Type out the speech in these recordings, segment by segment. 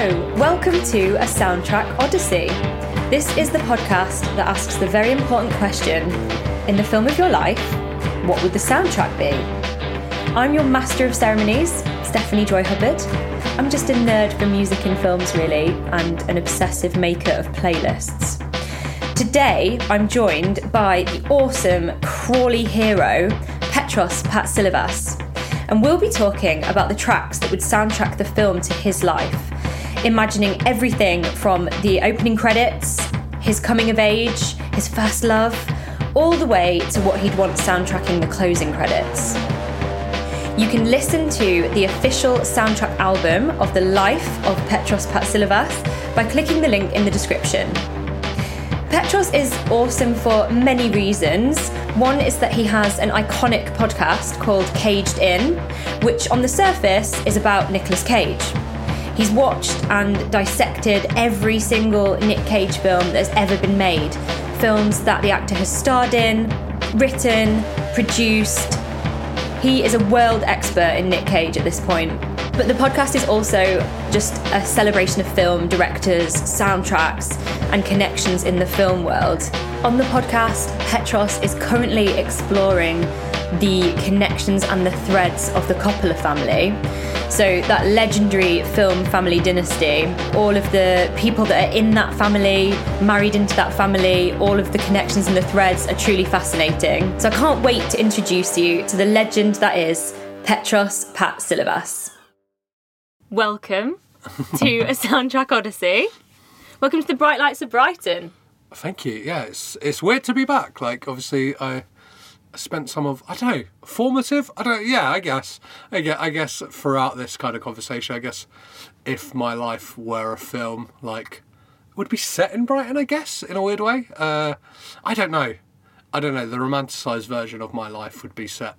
Welcome to A Soundtrack Odyssey. This is the podcast that asks the very important question in the film of your life, what would the soundtrack be? I'm your master of ceremonies, Stephanie Joy Hubbard. I'm just a nerd for music and films, really, and an obsessive maker of playlists. Today, I'm joined by the awesome Crawley hero, Petros Patsilivas, and we'll be talking about the tracks that would soundtrack the film to his life, imagining everything from the opening credits, his coming of age, his first love, all the way to what he'd want soundtracking the closing credits. You can listen to the official soundtrack album of the life of Petros Patsilivas by clicking the link in the description. Petros is awesome for many reasons. One is that he has an iconic podcast called Caged In, which on the surface is about Nicolas Cage. He's watched and dissected every single Nick Cage film that's ever been made. Films that the actor has starred in, written, produced. He is a world expert in Nick Cage at this point. But the podcast is also just a celebration of film, directors, soundtracks, and connections in the film world. On the podcast, Petros is currently exploring the connections and the threads of the Coppola family. So, that legendary film family dynasty, all of the people that are in that family, married into that family, all of the connections and the threads are truly fascinating. So, I can't wait to introduce you to the legend that is Petros Patsilivas. Welcome to a soundtrack odyssey. Welcome to the bright lights of Brighton. Thank you. Yeah, it's it's weird to be back. Like, obviously, I spent some of I don't know formative. I don't. Yeah, I guess. I guess. I guess throughout this kind of conversation, I guess if my life were a film, like it would be set in Brighton. I guess in a weird way. Uh, I don't know. I don't know. The romanticized version of my life would be set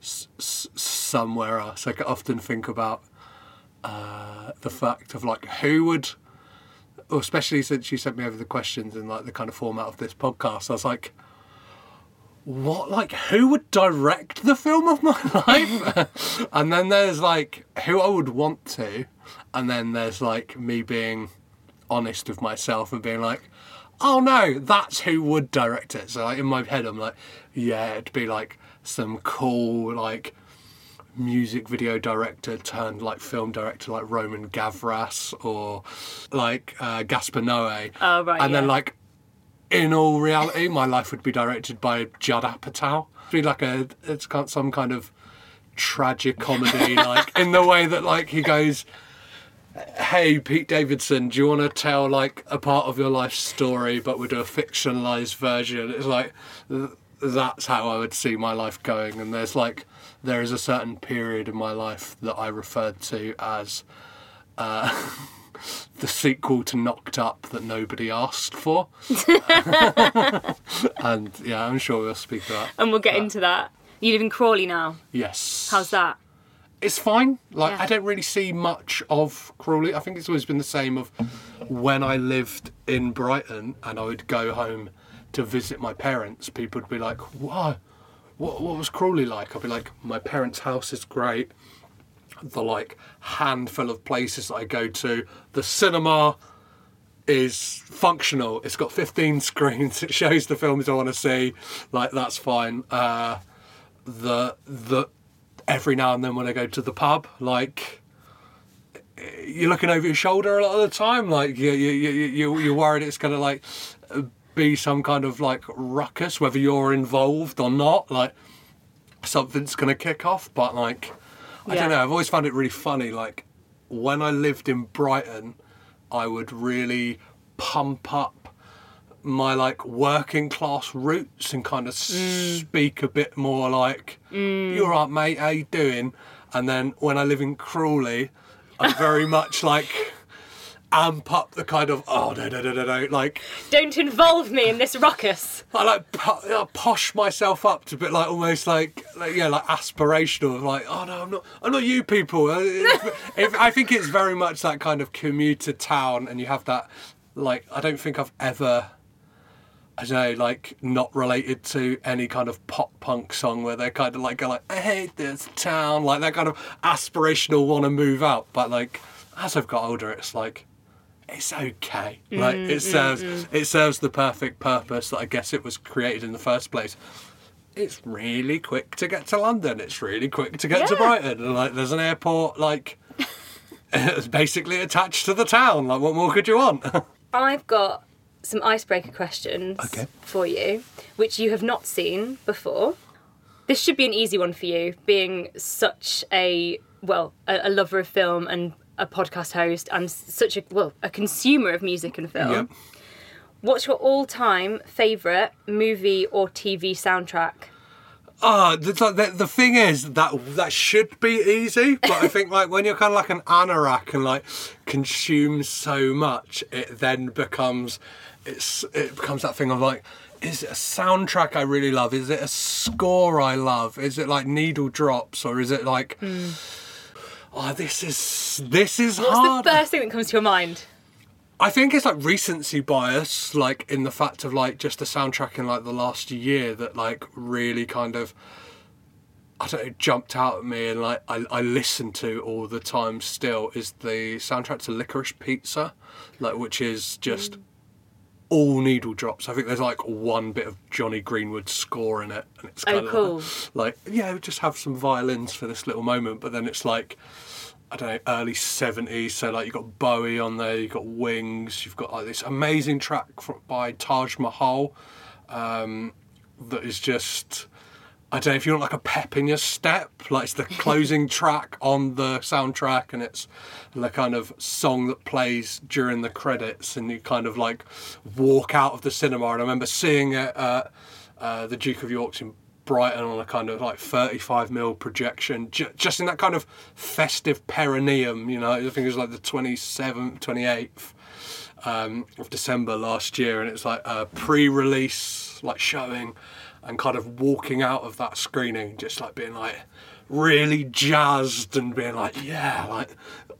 s- s- somewhere else. I often think about uh, the fact of like who would especially since you sent me over the questions and like the kind of format of this podcast i was like what like who would direct the film of my life? And then there's like who i would want to. And then there's like me being honest with myself and being like oh no that's who would direct it. So like in my head i'm like yeah it'd be like some cool like music video director turned like film director like Roman Gavras or like uh, Gaspar Noé. Oh, right, And then like in all reality, my life would be directed by Judd Apatow. It'd be like a it's got some kind of tragic comedy, like in the way that like he goes. Hey Pete Davidson, do you want to tell like a part of your life story, but we do a fictionalized version? It's like th- that's how I would see my life going. And there's like there is a certain period in my life that I referred to as uh, the sequel to Knocked Up that nobody asked for. and yeah, I'm sure we'll speak to that. And we'll get into that. You live in Crawley now. Yes. How's that? It's fine. Like Yeah. I don't really see much of Crawley. I think it's always been the same of when I lived in Brighton and I would go home to visit my parents. People would be like, "What? What, what was Crawley like?" I'd be like, "My parents' house is great. The like handful of places that I go to, the cinema." is functional. It's got 15 screens. It shows the films I want to see. Like that's fine. Uh, the the every now and then when I go to the pub, like you're looking over your shoulder a lot of the time. Like you you you you you're worried it's gonna like be some kind of like ruckus, whether you're involved or not. Like something's gonna kick off. But like I Yeah. don't know. I've always found it really funny. Like when I lived in Brighton, I would really pump up my like working class roots and kind of mm. speak a bit more like mm. you're right mate how you doing and then when i live in crawley i'm very much like amp up the kind of oh no no no no no like Don't involve me in this ruckus. I like po- I posh myself up to a bit like almost like, like yeah like aspirational of like oh no I'm not I'm not you people. Uh, If, if, I think it's very much that kind of commuter town, and you have that like I don't think I've ever. I don't know, like not related to any kind of pop punk song where they're kind of like go like, I hate this town, like that kind of aspirational want to move out. But like as I've got older, it's like it's okay. Mm, like it mm, serves mm. it serves the perfect purpose that I guess it was created in the first place. It's really quick to get to London. It's really quick to get to Brighton. And like there's an airport like it's basically attached to the town. Like what more could you want? I've got some icebreaker questions Okay. for you, which you have not seen before. This should be an easy one for you, being such a well, a, a lover of film and a podcast host and such a well, a consumer of music and film. Yep. What's your all-time favorite movie or TV soundtrack? Ah, the, the, the thing is that that should be easy, but I think like when you're kind of like an anorak and like consume so much, it then becomes it's it becomes that thing of like, is it a soundtrack I really love? Is it a score I love? Is it like needle drops or is it like, oh, this is this is What's hard. the first thing that comes to your mind? I think it's like recency bias, like in the fact of like just the soundtrack in like the last year that like really kind of I don't know jumped out at me and like I, I listen to all the time still is the soundtrack to Licorice Pizza, like which is just mm. All needle drops. I think there's like one bit of Jonny Greenwood score in it, and it's Oh, kind of cool. like yeah, just have some violins for this little moment, but then it's like I don't know, early seventies. So like you've got Bowie on there, you've got Wings, you've got like this amazing track by Taj Mahal, um, that is just. I don't know if you want like a pep in your step, like it's the closing track on the soundtrack, and it's the kind of song that plays during the credits, and you kind of like walk out of the cinema. And I remember seeing it at uh, the Duke of York's in Brighton on a kind of like 35 mil projection, ju- just in that kind of festive perineum, you know. I think it was like the 27th, 28th um, of December last year, and it's like a pre-release like showing, and kind of walking out of that screening, just like being like really jazzed and being like, yeah, like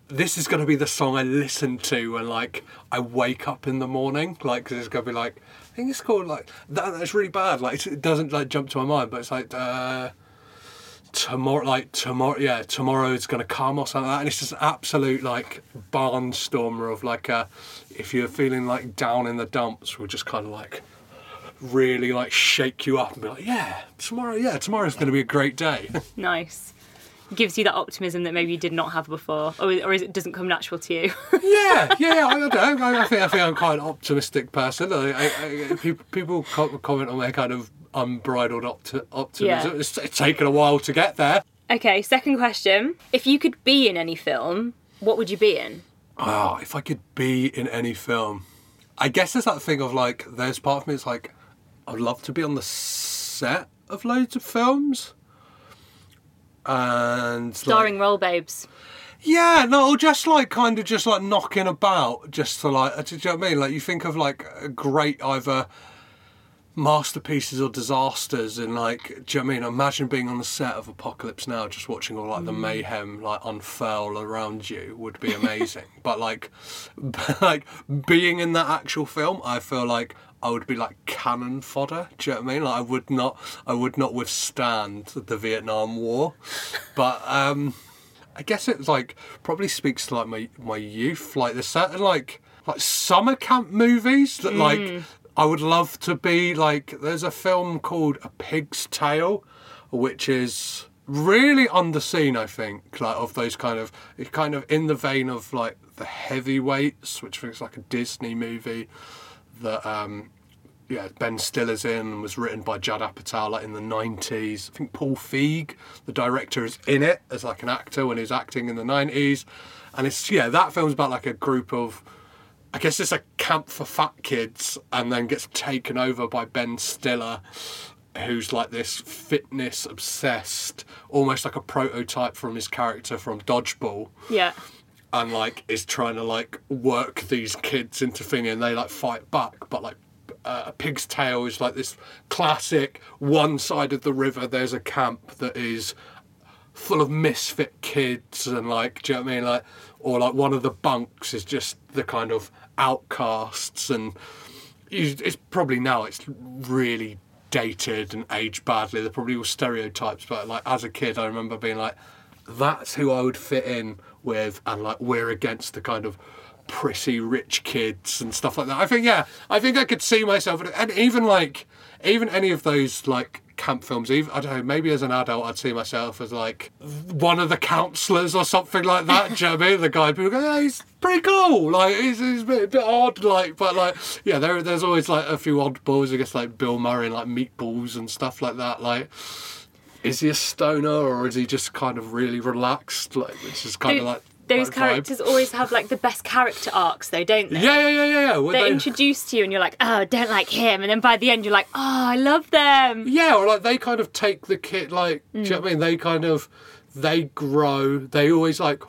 this is going to be the song I listen to when like I wake up in the morning, like 'cause it's going to be like I think it's called like that. That's really bad. Like it doesn't like jump to my mind, but it's like. Uh, tomorrow like tomorrow yeah tomorrow is to come or something like that and it's just absolute like barnstormer of like a if you're feeling like down in the dumps will just kind of like really like shake you up and be like yeah tomorrow yeah tomorrow's going to be a great day Nice. Gives you that optimism that maybe you did not have before, or, or is it doesn't come natural to you? yeah yeah I don't know I, I think I think I'm quite an optimistic person I, I, I, people, people comment on my kind of unbridled opti- optimism Yeah. it's, it's taken a while to get there okay, second question. If you could be in any film, what would you be in? Oh, if I could be in any film, I guess there's that thing of like, there's part of me that's like, I'd love to be on the set of loads of films. And Starring like, role babes. yeah, no, or just like kind of just like knocking about, just to like, do you know what I mean? Like you think of like great either masterpieces or disasters, and like, do you know what I mean? Imagine being on the set of Apocalypse Now, just watching all like the mm. mayhem like unfurl around you would be amazing. but like, like being in that actual film, I feel like I would be like cannon fodder. Do you know what I mean? Like I would not, I would not withstand the Vietnam War. But um, I guess it's like probably speaks to like my my youth. Like there's certain like like summer camp movies that like I would love to be like. There's a film called A Pig's Tale, which is really underseen. I think like of those kind of it's kind of in the vein of like the heavyweights, which I think is like a Disney movie that um yeah Ben Stiller's in and was written by Judd Apatow like in the 90s. I think Paul Feig, the director, is in it as like an actor when he was acting in the 90s. And it's yeah, that film's about like a group of I guess it's a camp for fat kids and then gets taken over by Ben Stiller who's like this fitness obsessed almost like a prototype from his character from Dodgeball Yeah. And like is trying to like work these kids into thinking and they like fight back but like uh, a pig's tale is like this classic one side of the river there's a camp that is full of misfit kids and like do you know what I mean? Like or like one of the bunks is just the kind of outcasts and it's probably now it's really dated and aged badly. They're probably all stereotypes but like as a kid I remember being like that's who I would fit in with, and like we're against the kind of prissy rich kids and stuff like that. I think yeah, I think I could see myself, and even like even any of those like camp films. Even I don't know, maybe as an adult, I'd see myself as like one of the counsellors or something like that. do you know what I mean? The guy people go, yeah, he's pretty cool. Like he's, he's a, bit, a bit odd, like but like yeah, there there's always like a few oddballs. I guess like Bill Murray and like Meatballs and stuff like that. Like is he a stoner or is he just kind of really relaxed? Like which is kind of like Those like vibe. characters always have like the best character arcs, though, don't they? Yeah, yeah, yeah, yeah. yeah. They're they- introduced to you, and you're like, oh, don't like him, and then by the end, you're like, oh, I love them. Yeah, or like they kind of take the kid, like, do you know what I mean? They kind of, they grow. They always like,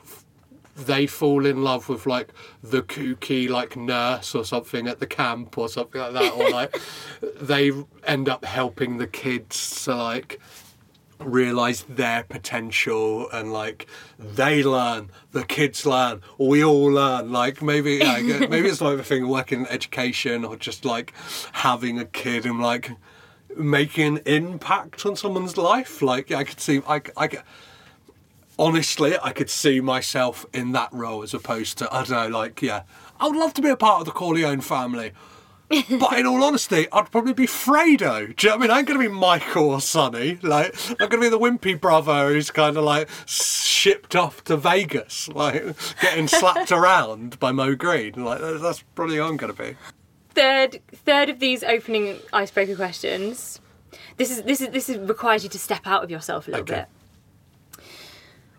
they fall in love with like the kooky like nurse or something at the camp or something like that, or like they end up helping the kids to like realize their potential and like they learn the kids learn we all learn. Like maybe yeah, maybe it's like a thing working in education or just like having a kid and like making an impact on someone's life. Like i could see i, I honestly i could see myself in that role as opposed to i don't know like yeah i would love to be a part of the corleone family but in all honesty, I'd probably be Fredo. Do you know what I mean? I ain't going to be Michael or Sonny. Like, I'm going to be the wimpy brother who's kind of like shipped off to Vegas, like getting slapped around by Moe Greene. Like, that's that's probably who I'm going to be. Third, third of these opening icebreaker questions. This is this is this is requires you to step out of yourself a little Okay. bit.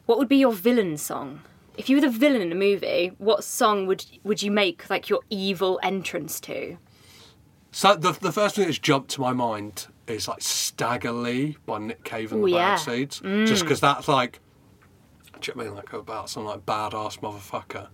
What would be your villain song? If you were the villain in a movie, what song would would you make like your evil entrance to? So the, the first thing that's jumped to my mind is like Stagger Lee by Nick Cave and Ooh, the yeah. Bad Seeds. Just because that's like, do you know what I mean? Like about some like badass motherfucker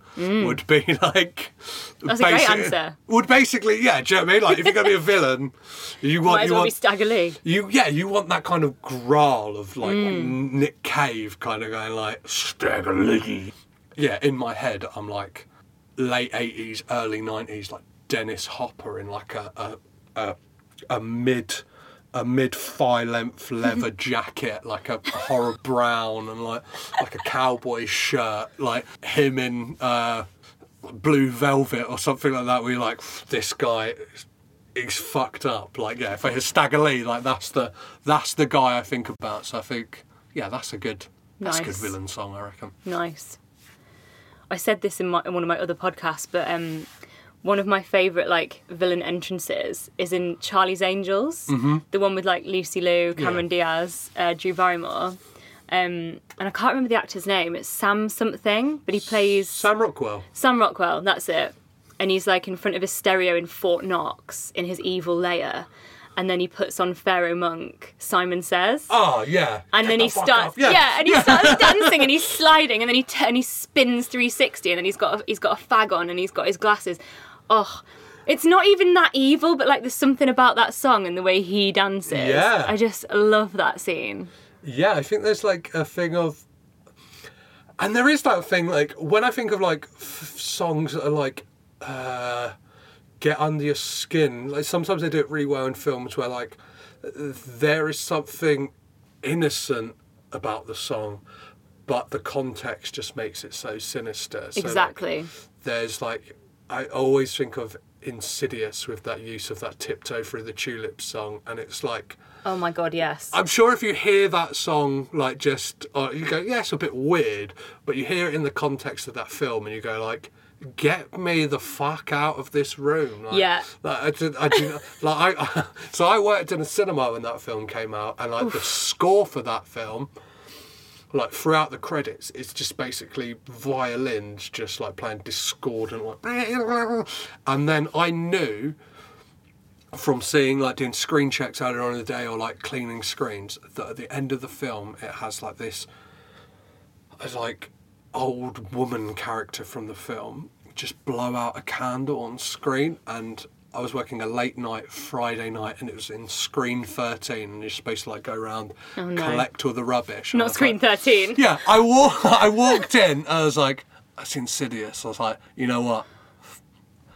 would be like. Mm. That's a great answer. Would basically, yeah, do you know what I mean? Like if you're going to be a villain, you want Might you well be want Stagger Lee. you yeah you want that kind of growl of like Mm. Nick Cave kind of going like Stagger Lee. Yeah, in my head I'm like late eighties, early nineties, like Dennis Hopper in like a a a, a mid a mid thigh length leather jacket, like a horror brown and like like a cowboy shirt, like him in uh blue velvet or something like that where you're like this guy is he's fucked up. Like, yeah, if I hear Stagger Lee, like that's the that's the guy I think about. So I think, yeah, that's a good that's a good villain song, I reckon. Nice. I said this in, my, in one of my other podcasts, but um, one of my favourite like villain entrances is in Charlie's Angels, the one with like Lucy Liu, Cameron Diaz, uh, Drew Barrymore. Um, and I can't remember the actor's name. It's Sam something, but he plays Sam Rockwell. Sam Rockwell. That's it. And he's like in front of his stereo in Fort Knox in his evil lair, and then he puts on Pharoahe Monch. Simon says Oh yeah. and Get then the he starts off. yeah. and he starts dancing and he's sliding and then he t- and he spins 360 and then he's got a, he's got a fag on and he's got his glasses oh it's not even that evil but like there's something about that song and the way he dances Yeah. i just love that scene Yeah, I think there's like a thing of, and there is that thing like when I think of like f- songs that are like uh, get under your skin. Like sometimes they do it really well in films where like there is something innocent about the song, but the context just makes it so sinister. So, like, exactly there's like I always think of Insidious with that use of that tiptoe through the tulips song, and it's like. oh my god yes I'm sure if you hear that song, like just, uh, you go, yeah, it's a bit weird, but you hear it in the context of that film, and you go like, get me the fuck out of this room. Like, Yeah. Like, I did, I did, like I, so I worked in a cinema when that film came out, and like the score for that film. Like throughout the credits, it's just basically violins just like playing discordant, like, and then I knew from seeing like doing screen checks earlier on in the day or like cleaning screens that at the end of the film it has like this as like old woman character from the film just blow out a candle on screen and I was working a late night Friday night and it was in screen 13 and you're supposed to like go around Oh, no. collect all the rubbish. Not screen like- 13 yeah, I walk. I walked in. I was like, "That's insidious." I was like, "You know what?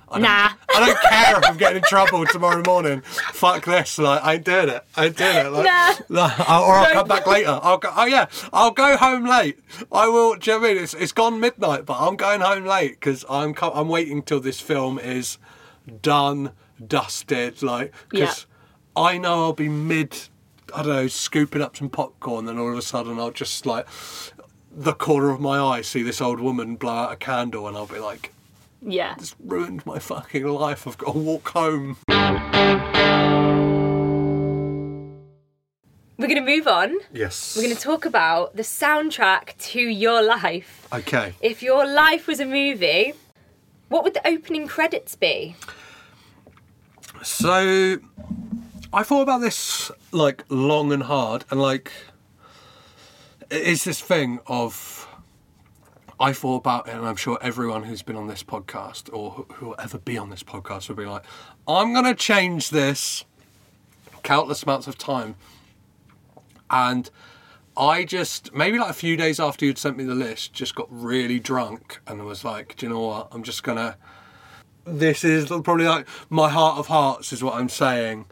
I Nah. I don't care if I'm getting in trouble tomorrow morning. Fuck this. Like, I ain't doing it. I ain't doing it. Like, Nah. like, or I'll come back later. I'll go. Oh yeah, I'll go home late. I will. Do you know what I mean? It's it's gone midnight, but I'm going home late because I'm I'm waiting till this film is done, dusted. Like, because I know I'll be mid. I don't know, scooping up some popcorn, then all of a sudden I'll just like the corner of my eye see this old woman blow out a candle, and I'll be like, Yeah. "It's ruined my fucking life. I've got to walk home." We're going to move on. Yes. We're going to talk about the soundtrack to your life. Okay. If your life was a movie, what would the opening credits be? So I thought about this like long and hard, and like it's this thing of I thought about it, and I'm sure everyone who's been on this podcast or who will ever be on this podcast will be like, I'm gonna change this countless amounts of time, and. I just maybe like a few days after you'd sent me the list, just got really drunk and was like, do you know what? I'm just gonna this is probably like my heart of hearts is what I'm saying.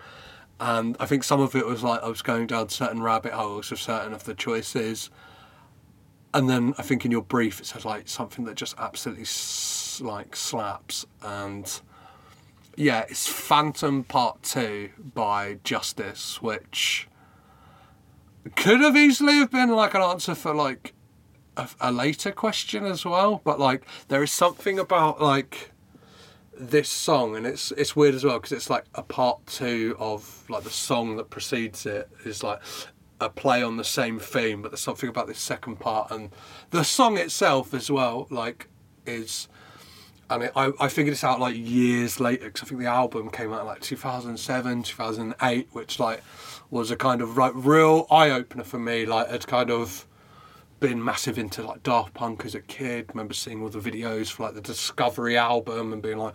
And I think some of it was like I was going down certain rabbit holes of certain of the choices. And then I think in your brief it says like something that just absolutely like slaps. And yeah, it's Phantom Part 2 by Justice, which could have easily have been like an answer for like a, a later question as well. But like there is something about like this song and it's it's weird as well because it's like a part two of like the song that precedes it is like a play on the same theme but there's something about this second part and the song itself as well like is and it, I, I figured this out like years later because I think the album came out like 2007 2008 which like was a kind of like real eye-opener for me like had kind of been massive into like Daft Punk as a kid. Remember seeing all the videos for like the Discovery album and being like,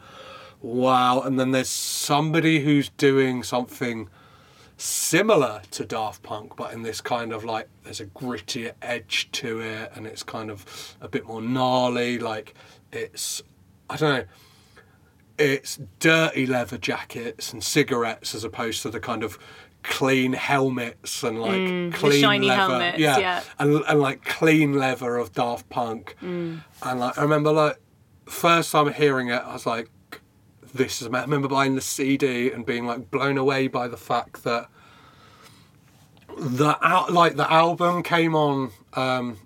wow. And then there's somebody who's doing something similar to Daft Punk, but in this kind of like there's a grittier edge to it, and it's kind of a bit more gnarly. Like it's, I don't know. It's dirty leather jackets and cigarettes as opposed to the kind of clean helmets and like Mm, clean shiny leather. helmets, yeah. And, and like clean leather of Daft Punk. Mm. And like I remember like first time hearing it, I was like, this is ama-" I remember buying the CD and being like blown away by the fact that the out like the album came on um,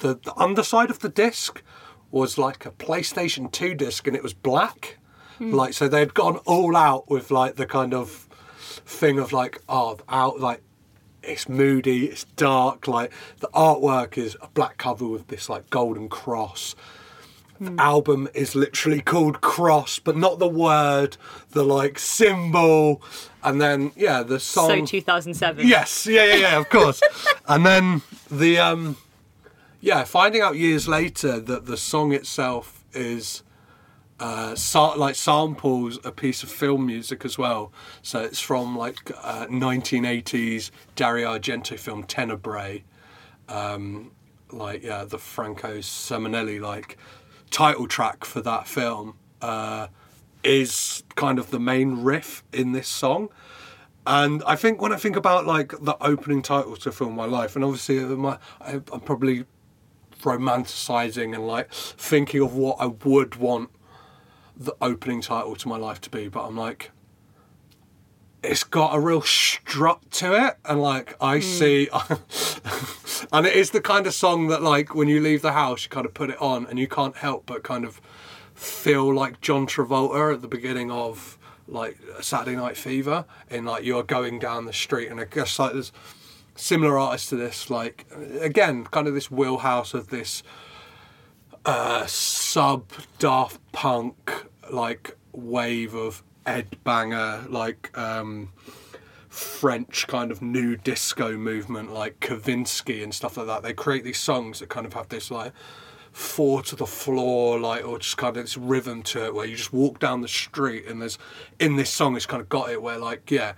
the, the underside of the disc was like a PlayStation 2 disc and it was black. Like so they'd gone all out with like the kind of thing of like oh out like it's moody, it's dark, like the artwork is a black cover with this like golden cross. The album is literally called Cross, but not the word, the like symbol. And then yeah, the song So 2007. Yes, yeah, yeah, yeah, of course. and then the um yeah, finding out years later that the song itself is uh, sa- like samples a piece of film music as well. So it's from like uh, 1980s Dario Argento film Tenebrae, um, like yeah, the Franco Seminelli like title track for that film uh, is kind of the main riff in this song. And I think when I think about like the opening title to film my life, and obviously uh, my, I, I'm probably romanticizing and like thinking of what I would want the opening title to my life to be, but I'm like, it's got a real strut to it, and like I hmm. see, and it is the kind of song that like when you leave the house, you kind of put it on, and you can't help but kind of feel like John Travolta at the beginning of like Saturday Night Fever, in like you're going down the street, and I guess like there's similar artists to this, like again, kind of this wheelhouse of this uh, sub Daft Punk like wave of Ed Banger, like um, French kind of new disco movement, like Kavinsky and stuff like that. They create these songs that kind of have this like four to the floor, like or just kind of this rhythm to it, where you just walk down the street and there's in this song it's kind of got it where like yeah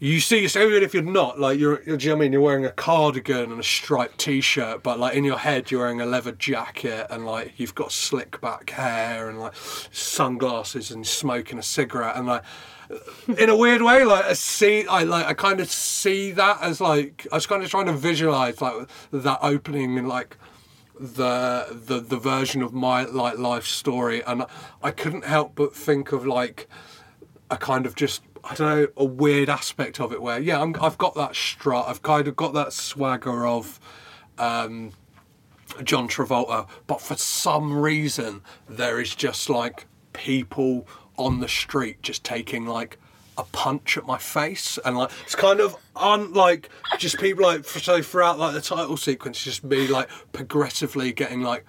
you see yourself, even if you're not, like you're, you know I mean? You're wearing a cardigan and a striped t-shirt, but like in your head, you're wearing a leather jacket and like you've got slick back hair and like sunglasses and smoking a cigarette and like in a weird way, like I see, I like, I kind of see that as like I was kind of trying to visualize like that opening and like the the the version of my like life story, and I couldn't help but think of like a kind of just I don't know a weird aspect of it where yeah I'm, I've got that strut, I've kind of got that swagger of. Um, John Travolta, but for some reason there is just like people on the street just taking like a punch at my face and like it's kind of unlike just people like so throughout like the title sequence just me like progressively getting like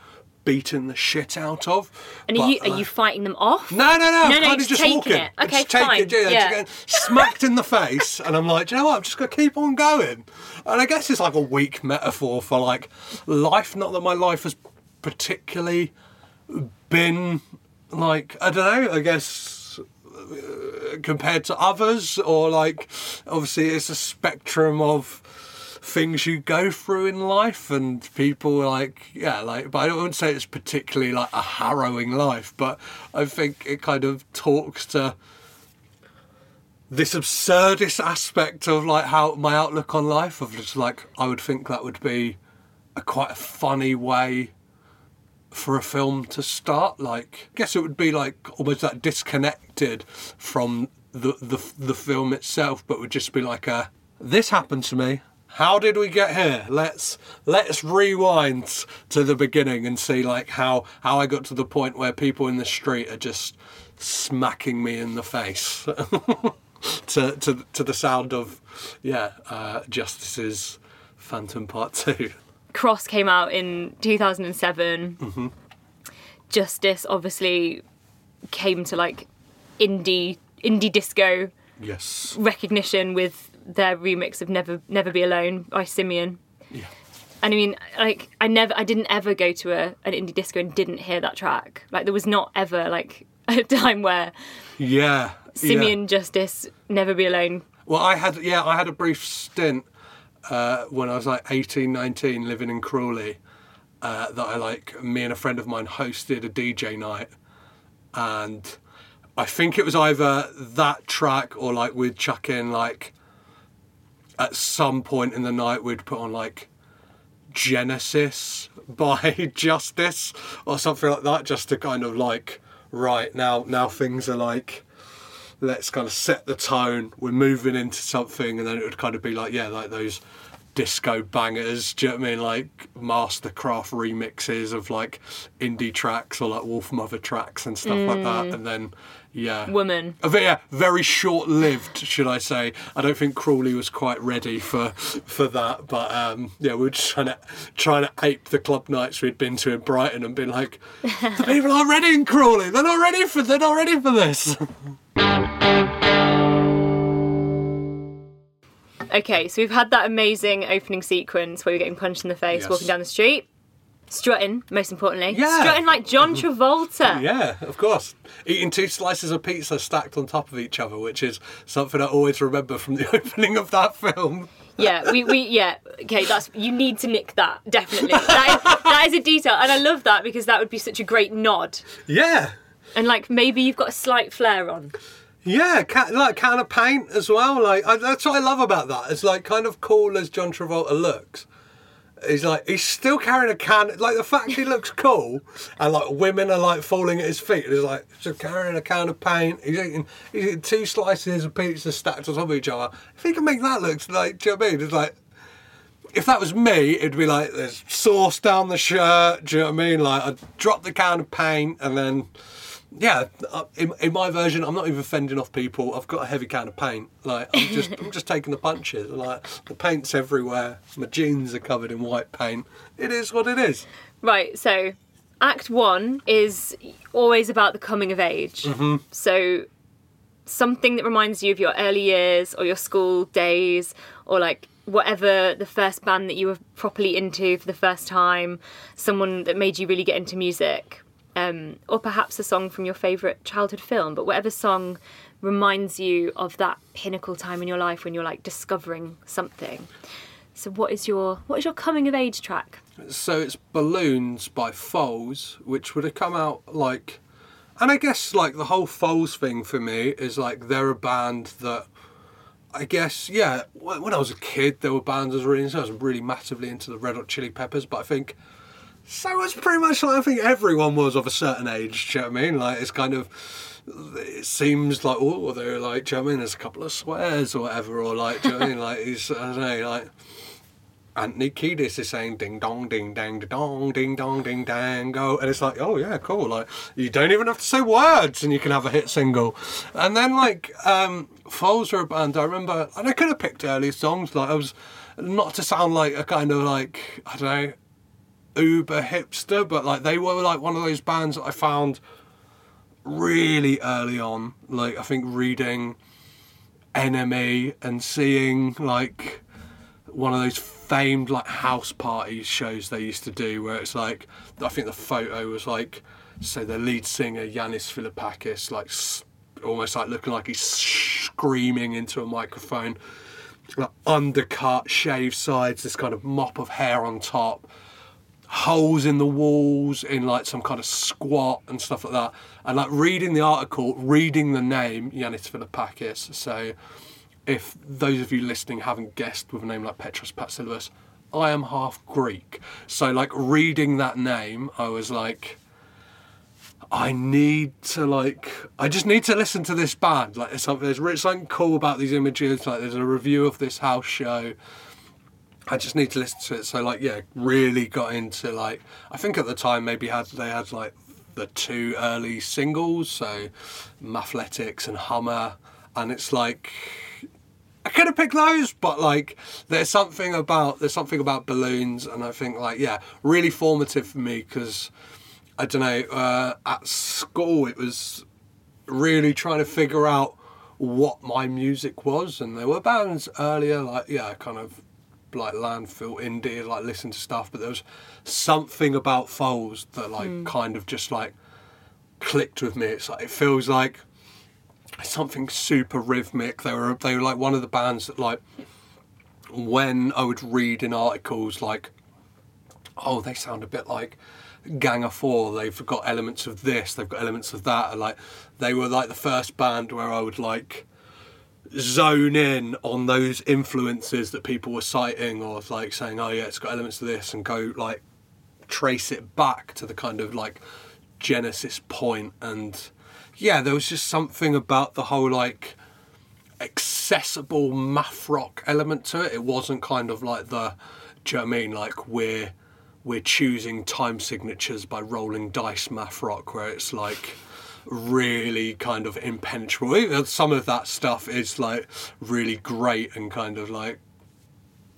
beaten the shit out of. And are you are like- you fighting them off? no, no, no. No, I'm no, kind of just walking. it. Okay, just fine. it, yeah, Yeah. smacked in the face, and I'm like, do you know what? I'm just gonna keep on going. And I guess it's like a weak metaphor for like life. Not that my life has particularly been like I don't know. I guess uh, compared to others, or like obviously it's a spectrum of things you go through in life and people like yeah like but I wouldn't say it's particularly like a harrowing life but I think it kind of talks to this absurdist aspect of like how my outlook on life of just like I would think that would be a quite a funny way for a film to start. Like I guess it would be like almost that disconnected from the the, the film itself but would just be like a this happened to me how did we get here let's let's rewind to the beginning and see like how how I got to the point where people in the street are just smacking me in the face to to to the sound of yeah uh Justice's Phantom Part 2 Cross came out in 2007. Mm-hmm. Justice obviously came to like indie indie disco yes recognition with their remix of Never Never Be Alone by Simian. yeah And I mean, like, I never, I didn't ever go to a, an indie disco and didn't hear that track. Like, there was not ever like a time where yeah yeah. Simian Justice Never Be Alone. Well, I had yeah, I had a brief stint uh, when I was like 18, 19, living in Crawley. Uh, that I like, me and a friend of mine hosted a DJ night, and I think it was either that track or like we'd chuck in like at some point in the night we'd put on like Genesis by Justice or something like that, just to kind of like right now now things are like let's kind of set the tone. We're moving into something, and then it would kind of be like, yeah, like those disco bangers. Do you know what I mean? Like MSTRKRFT remixes of like indie tracks or like Wolfmother tracks and stuff like that. And then, yeah. Woman. Yeah, very short-lived, should I say? I don't think Crawley was quite ready for for that, but um, yeah, we were just trying to trying to ape the club nights we'd been to in Brighton and been like, the people aren't ready in Crawley. They're not ready for. They're not ready for this. Okay, so we've had that amazing opening sequence where you're getting punched in the face Yes. walking down the street. Strutting, most importantly. Yeah. Strutting like John mm-hmm. Travolta. Yeah, of course. Eating two slices of pizza stacked on top of each other, which is something I always remember from the opening of that film. Yeah, we, we yeah. Okay, that's you need to nick that definitely. That is, that is a detail, and I love that because that would be such a great nod. Yeah. And like maybe you've got a slight flare on. Yeah, like can of paint as well. Like I, that's what I love about that. It's like kind of cool as John Travolta looks. He's like he's still carrying a can. Like the fact he looks cool, and like women are like falling at his feet. And he's like just carrying a can of paint. He's eating he's eating two slices of pizza stacked on top of each other. If he can make that look like, do you know what I mean? It's like if that was me, it'd be like there's sauce down the shirt. Do you know what I mean? Like I'd drop the can of paint and then, yeah. uh, In, in my version, I'm not even fending off people. I've got a heavy can of paint. Like I'm just, I'm just taking the punches. Like the paint's everywhere. My jeans are covered in white paint. It is what it is. Right, so Act One is always about the coming of age. So something that reminds you of your early years or your school days or like whatever the first band that you were properly into for the first time, someone that made you really get into music. Um, or perhaps a song from your favourite childhood film, but whatever song reminds you of that pinnacle time in your life when you're like discovering something. So what is your what is your coming of age track? So it's Balloons by Foals, which would have come out like, and I guess like the whole Foals thing for me is like they're a band that. I guess yeah. When I was a kid, there were bands I was really into. I was really massively into the Red Hot Chili Peppers, but I think so was pretty much like I think everyone was of a certain age. Do you know what I mean? Like it's kind of it seems like oh they're like do you know what I mean? There's a couple of swears or whatever, or like do you know what I mean? Like he's I don't know like Anthony Kiedis is saying ding dong, ding dang, dong, ding dong, ding dang, go. And it's like, oh yeah, cool. Like, you don't even have to say words and you can have a hit single. And then, like, um, Foals are a band, I remember, and I could have picked early songs. Like, I was, not to sound like a kind of like, I don't know, uber hipster, but like, they were like one of those bands that I found really early on. Like, I think reading NME and seeing, like, one of those famed like house party shows they used to do where it's like I think the photo was like so the lead singer Yanis Philippakis like almost like looking like he's screaming into a microphone like undercut shaved sides this kind of mop of hair on top holes in the walls in like some kind of squat and stuff like that and like reading the article reading the name Yanis Philippakis so if those of you listening haven't guessed with a name like Petros Patsilivas, I am half Greek. So, like, reading that name, I was like, I need to, like, I just need to listen to this band. Like, there's something, there's something cool about these images. Like, there's a review of this house show. I just need to listen to it. So, like, yeah, really got into, like, I think at the time maybe had they had, like, the two early singles, so Mathletics and Hummer. And it's like, I could have picked those, but like there's something about there's something about balloons, and I think like yeah, really formative for me because I don't know uh, at school it was really trying to figure out what my music was, and there were bands earlier like yeah, kind of like landfill indie, like listen to stuff, but there was something about Foals that like mm. kind of just like clicked with me. It's like it feels like something super rhythmic. They were they were like one of the bands that like when I would read in articles like, oh, they sound a bit like Gang of Four. They've got elements of this. They've got elements of that. And like they were like the first band where I would like zone in on those influences that people were citing or like saying, oh yeah, it's got elements of this, and go like trace it back to the kind of like genesis point and yeah, there was just something about the whole like accessible math rock element to it. It wasn't kind of like the, do you know what I mean? Like we're we're choosing time signatures by rolling dice math rock, where it's like really kind of impenetrable. Some of that stuff is like really great and kind of like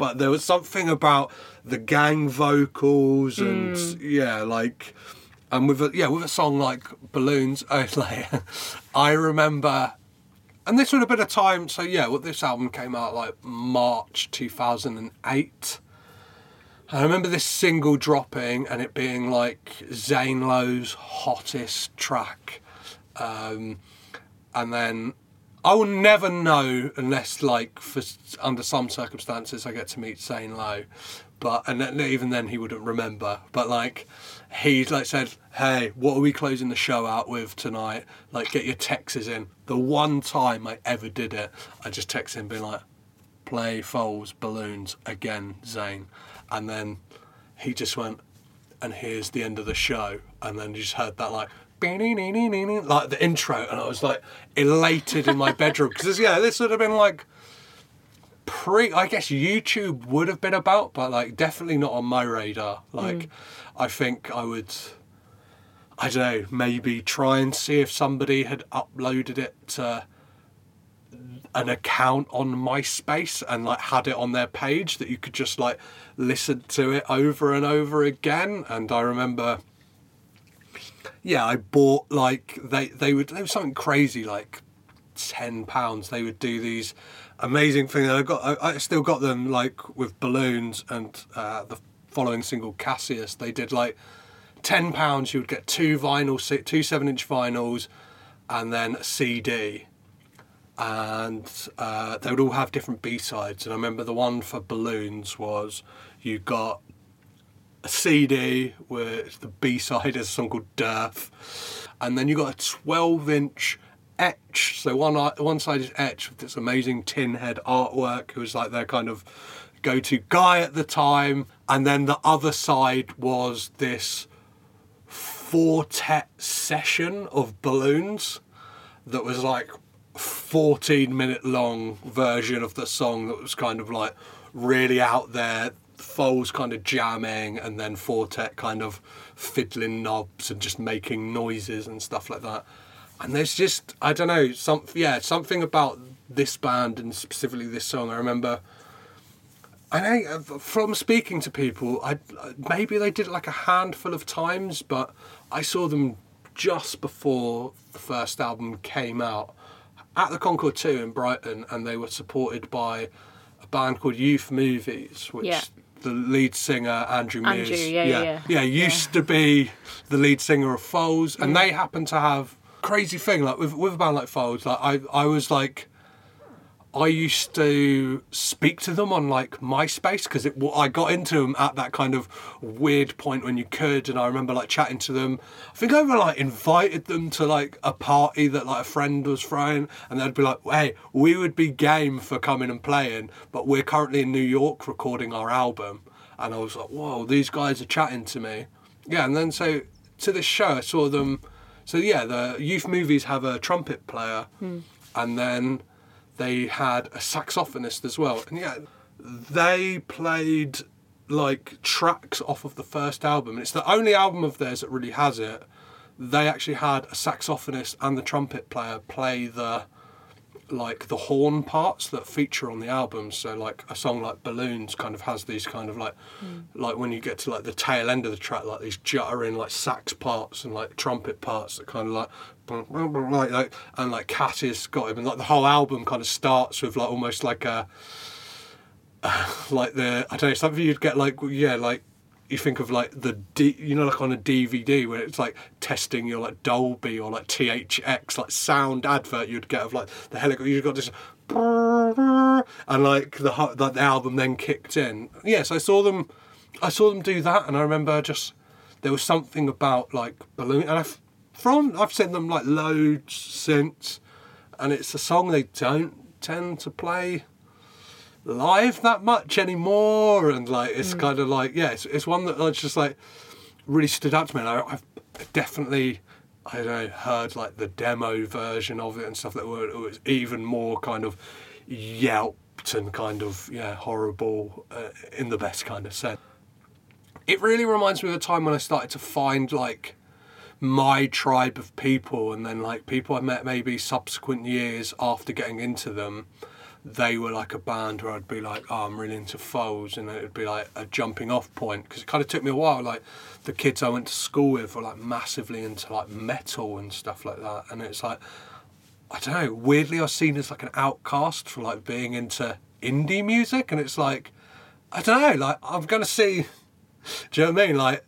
but there was something about the gang vocals and mm. yeah like and with a yeah with a song like balloons I like I remember and this would have been a time so yeah well, this album came out like March 2008 I remember this single dropping and it being like Zane Lowe's hottest track um, and then I will never know unless like for under some circumstances I get to meet Zane Lowe but and even then he wouldn't remember but like he like said, "Hey, what are we closing the show out with tonight? Like, get your texts in." The one time I ever did it, I just texted him, being like, "Play Foals Balloons again, Zane," and then he just went, "And here's the end of the show," and then you just heard that like. Like the intro, and I was like elated in my bedroom because yeah, this would have been like pre. I guess YouTube would have been about, but like definitely not on my radar. Like, mm. I think I would. I don't know, maybe try and see if somebody had uploaded it to an account on MySpace and like had it on their page that you could just like listen to it over and over again. And I remember, yeah, I bought like they they would they were something crazy like ten pounds. They would do these amazing things. I got I, I still got them like with balloons and uh, the following single Cassius, they did like ten pounds. You would get two vinyl, two seven inch vinyls, and then a CD. and uh, they would all have different B sides. And I remember the one for Balloons was you got a CD where the B side is a song called Dearth, and then you got a 12 inch etch. So one one side is etch with this amazing Tinhead artwork, who was like their kind of go to guy at the time, and then the other side was this quartet session of balloons that was like 14 minute long version of the song that was kind of like really out there Foals kind of jamming and then Four Tet kind of fiddling knobs and just making noises and stuff like that. And there's just I don't know some yeah something about this band and specifically this song. I remember. I know from speaking to people, I maybe they did it like a handful of times, but I saw them just before the first album came out at the Concorde 2 in Brighton, and they were supported by a band called Youth Movies, which Yeah. The lead singer Andrew Mears, Andrew, yeah, yeah, yeah. used to be the lead singer of Foals, and they happen to have crazy thing like with with a band like Foals. Like I, I was like. I used to speak to them on like MySpace because I got into them at that kind of weird point when you could, and I remember like chatting to them. I think I even like invited them to like a party that like a friend was throwing, and they'd be like, "Hey, we would be game for coming and playing, but we're currently in New York recording our album." And I was like, "Whoa, these guys are chatting to me." Yeah, and then so to this show, I saw them. So yeah, the youth movies have a trumpet player, hmm. and then they had a saxophonist as well. And yeah, they played like tracks off of the first album. And it's the only album of theirs that really has it. They actually had a saxophonist and the trumpet player play the like the horn parts that feature on the album. So like a song like Balloons kind of has these kind of like hmm. like when you get to like the tail end of the track, like these juttering like sax parts and like trumpet parts that kind of like like, and like Cat has got him and like the whole album kind of starts with like almost like a like the I don't know something you'd get like yeah like you think of like the D, you know like on a DVD where it's like testing your like Dolby or like THX like sound advert you'd get of like the helicopter you've got this and like the like the album then kicked in. Yes I saw them I saw them do that and I remember just there was something about like balloon and I've from I've seen them like loads since and it's a song they don't tend to play live that much anymore and like it's kind of like yeah it's, it's one that I just like really stood out to me and I, I've definitely I don't know heard like the demo version of it and stuff that were it was even more kind of yelped and kind of yeah horrible uh, in the best kind of sense. It really reminds me of the time when I started to find like my tribe of people and then like people I met maybe subsequent years after getting into them they were like a band where I'd be like oh I'm really into Foals and it would be like a jumping off point because it kind of took me a while like the kids I went to school with were like massively into like metal and stuff like that and it's like I don't know weirdly I was seen as like an outcast for like being into indie music and it's like I don't know like I'm gonna see do you know what I mean? Like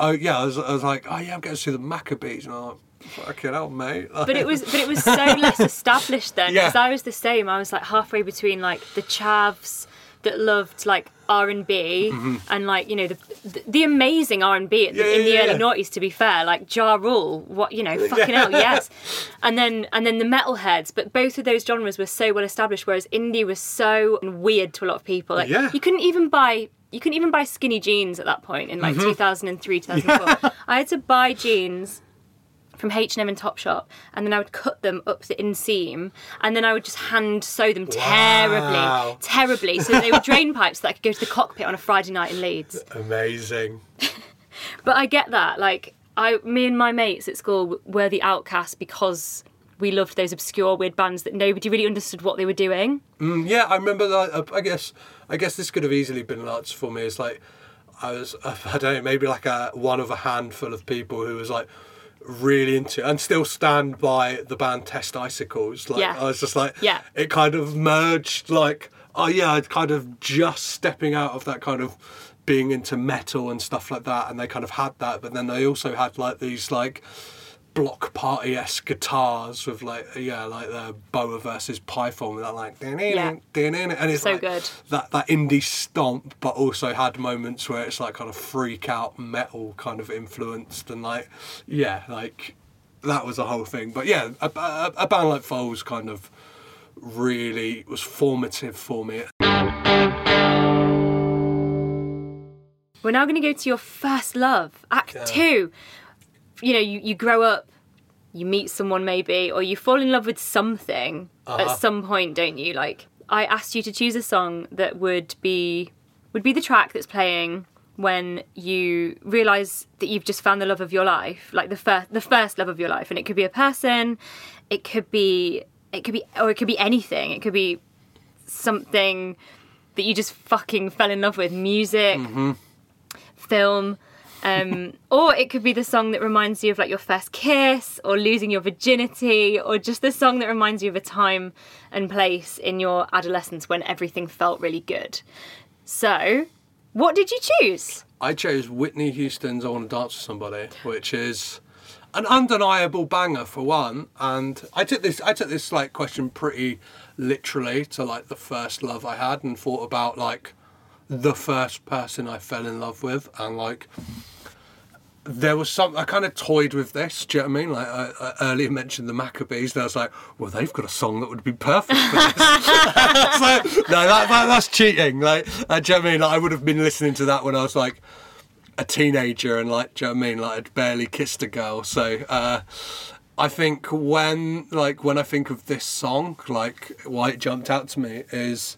oh yeah I was, I was like oh yeah I'm going to see the Maccabees and I'm like fucking hell mate but it was but it was so less established then Yeah. because I was the same. I was like halfway between like the chavs that loved like R and B and like you know the the, the amazing R and B in Mm-hmm. Yeah, the yeah, early yeah. noughties to be fair, like Ja Rule, what you know, fucking hell, yes. And then and then the metalheads, but both of those genres were so well established, whereas indie was so weird to a lot of people. Like Yeah. you couldn't even buy. You couldn't even buy skinny jeans at that point in like Mm-hmm. 2003, 2004. I had to buy jeans from H&M and Topshop and then I would cut them up the inseam and then I would just hand sew them terribly Wow. terribly so they were drain pipes that I could go to the cockpit on a Friday night in Leeds amazing but I get that like I me and my mates at school were the outcasts because we loved those obscure weird bands that nobody really understood what they were doing Mm, yeah, I remember that. uh, I guess I guess this could have easily been lots for me. It's like I was I don't know maybe like a one of a handful of people who was like really into and still stand by the band Test Icicles. Like Yeah. I was just like Yeah. it kind of merged like oh yeah, I'd kind of just stepping out of that kind of being into metal and stuff like that and they kind of had that but then they also had like these like block party esque guitars with like yeah like the Boa versus Python with that like Yeah. and it's So like good. that that indie stomp, but also had moments where it's like kind of freak out metal kind of influenced and like yeah like that was the whole thing. But yeah, a, a, a band like Foals kind of really was formative for me. We're now going to go to your first love, Act Yeah. Two. You know, you, you grow up, you meet someone maybe, or you fall in love with something Uh-huh. at some point, don't you? Like, I asked you to choose a song that would be would be the track that's playing when you realize that you've just found the love of your life, like the first the first love of your life, and it could be a person, it could be it could be or it could be anything. It could be something that you just fucking fell in love with, music, film. Um, or it could be the song that reminds you of like your first kiss or losing your virginity or just the song that reminds you of a time and place in your adolescence when everything felt really good. So, what did you choose? I chose Whitney Houston's "I Want to Dance with Somebody," which is an undeniable banger for one. And I took this, I took this like question pretty literally to like the first love I had, and thought about like the first person I fell in love with, and like there was some. I kind of toyed with this. Do you know what I mean? Like I, I earlier mentioned the Maccabees, and I was like, well, they've got a song that would be perfect for this. so, no, that, that, that's cheating. Like, uh, do you know what I mean? Like, I would have been listening to that when I was like a teenager, and like, do you know what I mean? Like, I'd barely kissed a girl. So, uh, I think when like when I think of this song, like why it jumped out to me is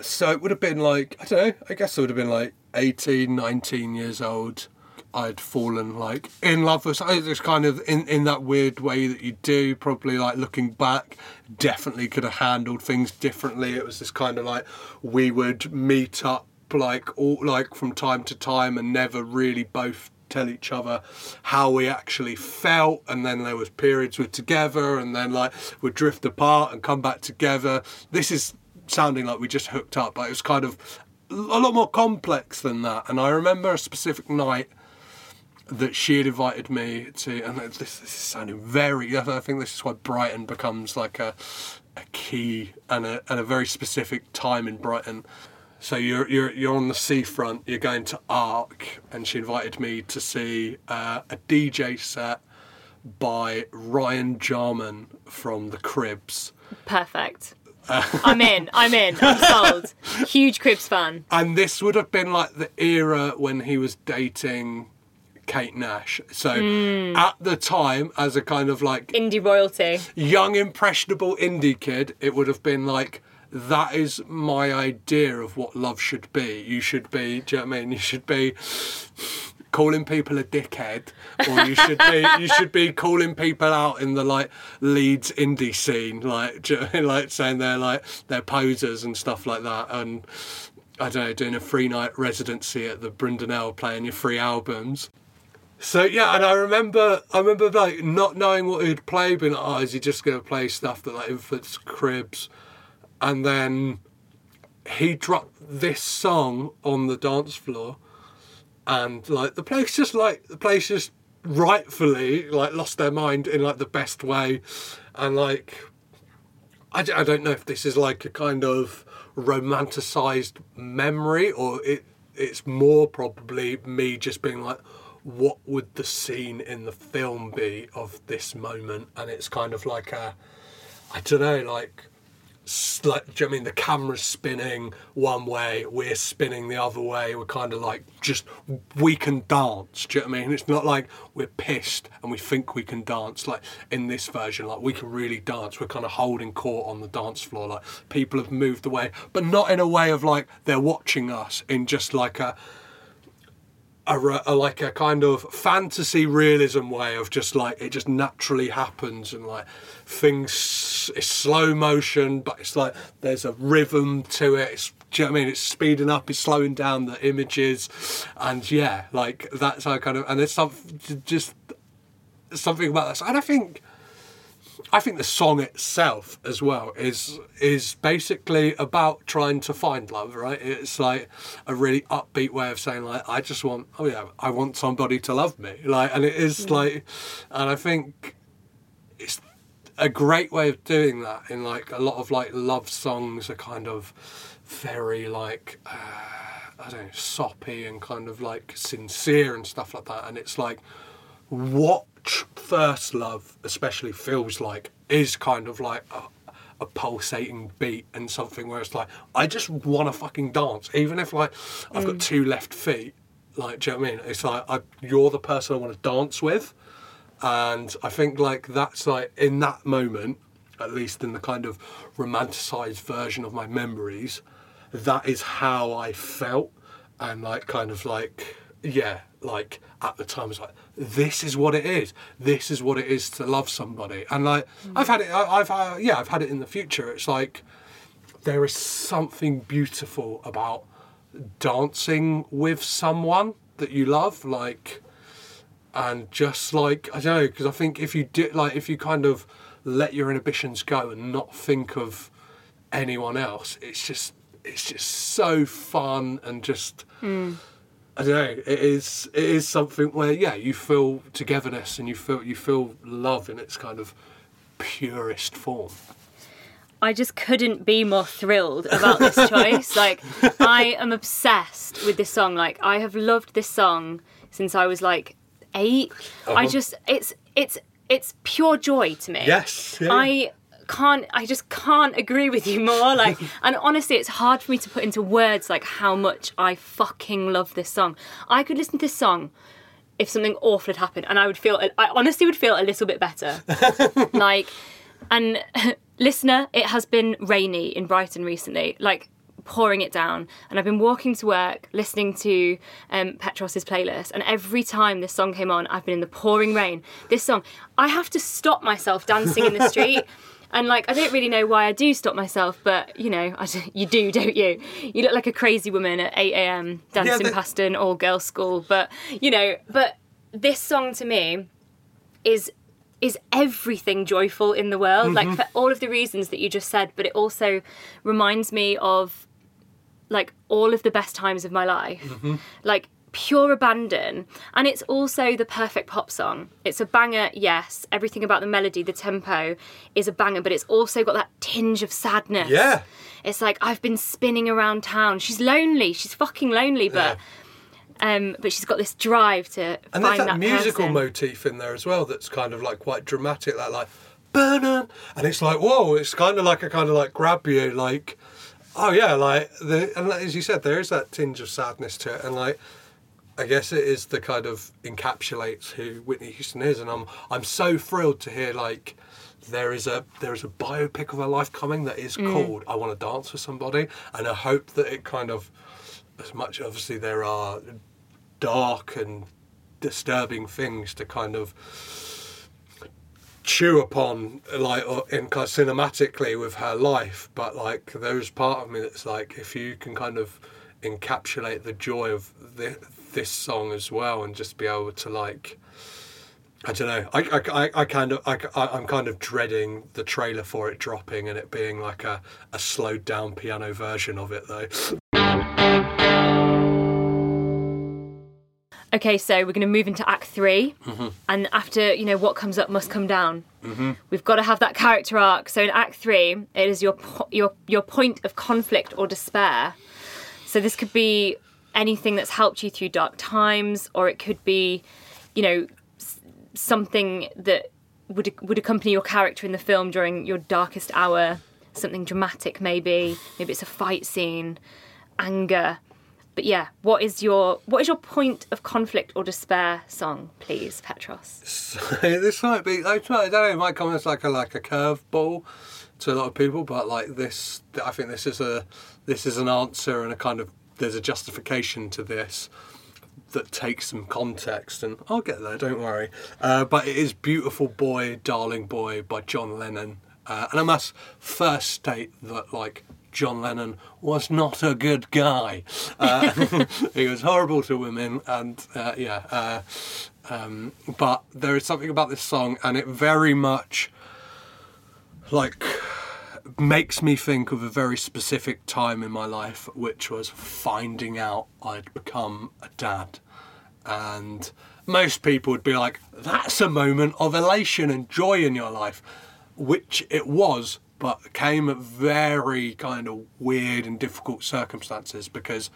so it would have been like I don't know. I guess I would have been like 18, 19 years old. I'd fallen like in love with. It's kind of in in that weird way that you do. Probably like looking back, definitely could have handled things differently. It was this kind of like we would meet up like all like from time to time and never really both tell each other how we actually felt and then there was periods we're together and then like we'd drift apart and come back together this is sounding like we just hooked up but it was kind of a lot more complex than that and i remember a specific night that she had invited me to, and this, this is sounding very. I think this is why Brighton becomes like a, a key and a, and a very specific time in Brighton. So you're you're you're on the seafront. You're going to Arc, and she invited me to see uh, a DJ set by Ryan Jarman from the Cribs. Perfect. I'm in. I'm in. I'm sold. Huge Cribs fan. And this would have been like the era when he was dating Kate Nash. So hmm. at the time, as a kind of like Indie royalty. young impressionable indie kid, it would have been like that is my idea of what love should be. You should be, do you know what I mean? You should be calling people a dickhead, or you should be you should be calling people out in the like Leeds indie scene, like like saying they're like they're posers and stuff like that, and I don't know, doing a free night residency at the Brudenell, playing your free albums. So yeah, and I remember, I remember like not knowing what he'd play, being like, "Oh, is he just to play stuff that like influenced Cribs?" And then he dropped this song on the dance floor, and like the place just like the place just rightfully like lost their mind in like the best way, and like I, I don't know if this is like a kind of romanticized memory or it it's more probably me just being like what would the scene in the film be of this moment? And it's kind of like a I don't know like like do you know I mean? The camera's spinning one way we're spinning the other way. We're kind of like just we can dance do you know what I mean? It's not like we're pissed and we think we can dance like in this version. Like we can really dance. We're kind of holding court on the dance floor. Like people have moved away but not in a way of like they're watching us in just like a a, a like a kind of fantasy realism way of just like it just naturally happens and like things it's slow motion but it's like there's a rhythm to it. It's do you know what I mean? It's speeding up it's slowing down the images. And yeah like that's how kind of and there's some just something about that. And I think I think the song itself as well is is basically about trying to find love, right? It's like a really upbeat way of saying like I just want oh yeah, I want somebody to love me. Like and it is like and I think it's a great way of doing that in like a lot of like love songs are kind of very like uh, I don't know soppy and kind of like sincere and stuff like that and it's like what first love especially feels like is kind of like a, a pulsating beat and something where it's like I just want to fucking dance. Even if like I've got mm. two left feet like do you know what I mean? It's like I, you're the person I want to dance with. And I think like that's like in that moment at least in the kind of romanticized version of my memories that is how I felt. And like kind of like yeah like at the time was like this is what it is. This is what it is to love somebody. And like I've had it I- I've uh, yeah I've had it in the future. It's like there is something beautiful about dancing with someone that you love like and just like I don't know because I think if you do like if you kind of let your inhibitions go and not think of anyone else it's just it's just so fun and just I don't know it is it is something where yeah you feel togetherness and you feel you feel love in its kind of purest form I just couldn't be more thrilled about this choice. like, I am obsessed with this song. Like, I have loved this song since I was like 8 I Uh-huh. just, it's, it's, it's pure joy to me. Yes, yeah. I can't, I just can't agree with you more. Like, and honestly, it's hard for me to put into words like how much I fucking love this song. I could listen to this song if something awful had happened and I would feel, I honestly would feel a little bit better. like and listener it has been rainy in brighton recently like pouring it down and i've been walking to work listening to um, petros's playlist and every time this song came on i've been in the pouring rain this song i have to stop myself dancing in the street and like i don't really know why i do stop myself but you know you do don't you? You look like a crazy woman at 8am dancing they- past an all-girls school but you know but this song to me is is everything joyful in the world like mm-hmm. for all of the reasons that you just said but it also reminds me of like all of the best times of my life. Mm-hmm. Like pure abandon. And it's also the perfect pop song. It's a banger yes. Everything about the melody the tempo is a banger but it's also got that tinge of sadness. Yeah. it's like i've been spinning around town. She's lonely. She's fucking lonely but um but she's got this drive to And there's find that, that musical person. motif in there as well that's kind of like quite dramatic, that like burn and it's like whoa, it's kind of like a kind of like grab you, like oh yeah, like the and as you said, there is that tinge of sadness to it, and like I guess it is the kind of encapsulates who Whitney Houston is, and I'm I'm so thrilled to hear like there is a there is a biopic of her life coming that is mm. called I Want to Dance with Somebody, and I hope that it kind of as much obviously there are dark and disturbing things to kind of chew upon like or in kind of cinematically with her life but like there's part of me that's like if you can kind of encapsulate the joy of thi- this song as well and just be able to like I don't know. I, I, I, I kind of I, I'm kind of dreading the trailer for it dropping and it being like a, a slowed down piano version of it though. Okay, so we're going to move into Act 3 Mm-hmm. and after you know what comes up must come down. We've got to have that character arc. So in Act Three, it is your po- your your point of conflict or despair. So this could be anything that's helped you through dark times, or it could be, you know, something that would would accompany your character in the film during your darkest hour. Something dramatic, maybe. Maybe it's a fight scene, anger. But yeah, what is your what is your point of conflict or despair song, please, Petros? this might be I don't know, it might come as like a like a curveball to a lot of people, but like this I think this is a this is an answer and a kind of there's a justification to this that takes some context and I'll get there, don't worry. Uh, but it is Beautiful Boy, Darling Boy by John Lennon. Uh, and I must first state that like John Lennon was not a good guy. Uh, he was horrible to women, and uh, yeah. Uh, um, but there is something about this song, and it very much like makes me think of a very specific time in my life, which was finding out I'd become a dad. And most people would be like, that's a moment of elation and joy in your life, which it was, but came at very kind of weird and difficult circumstances because,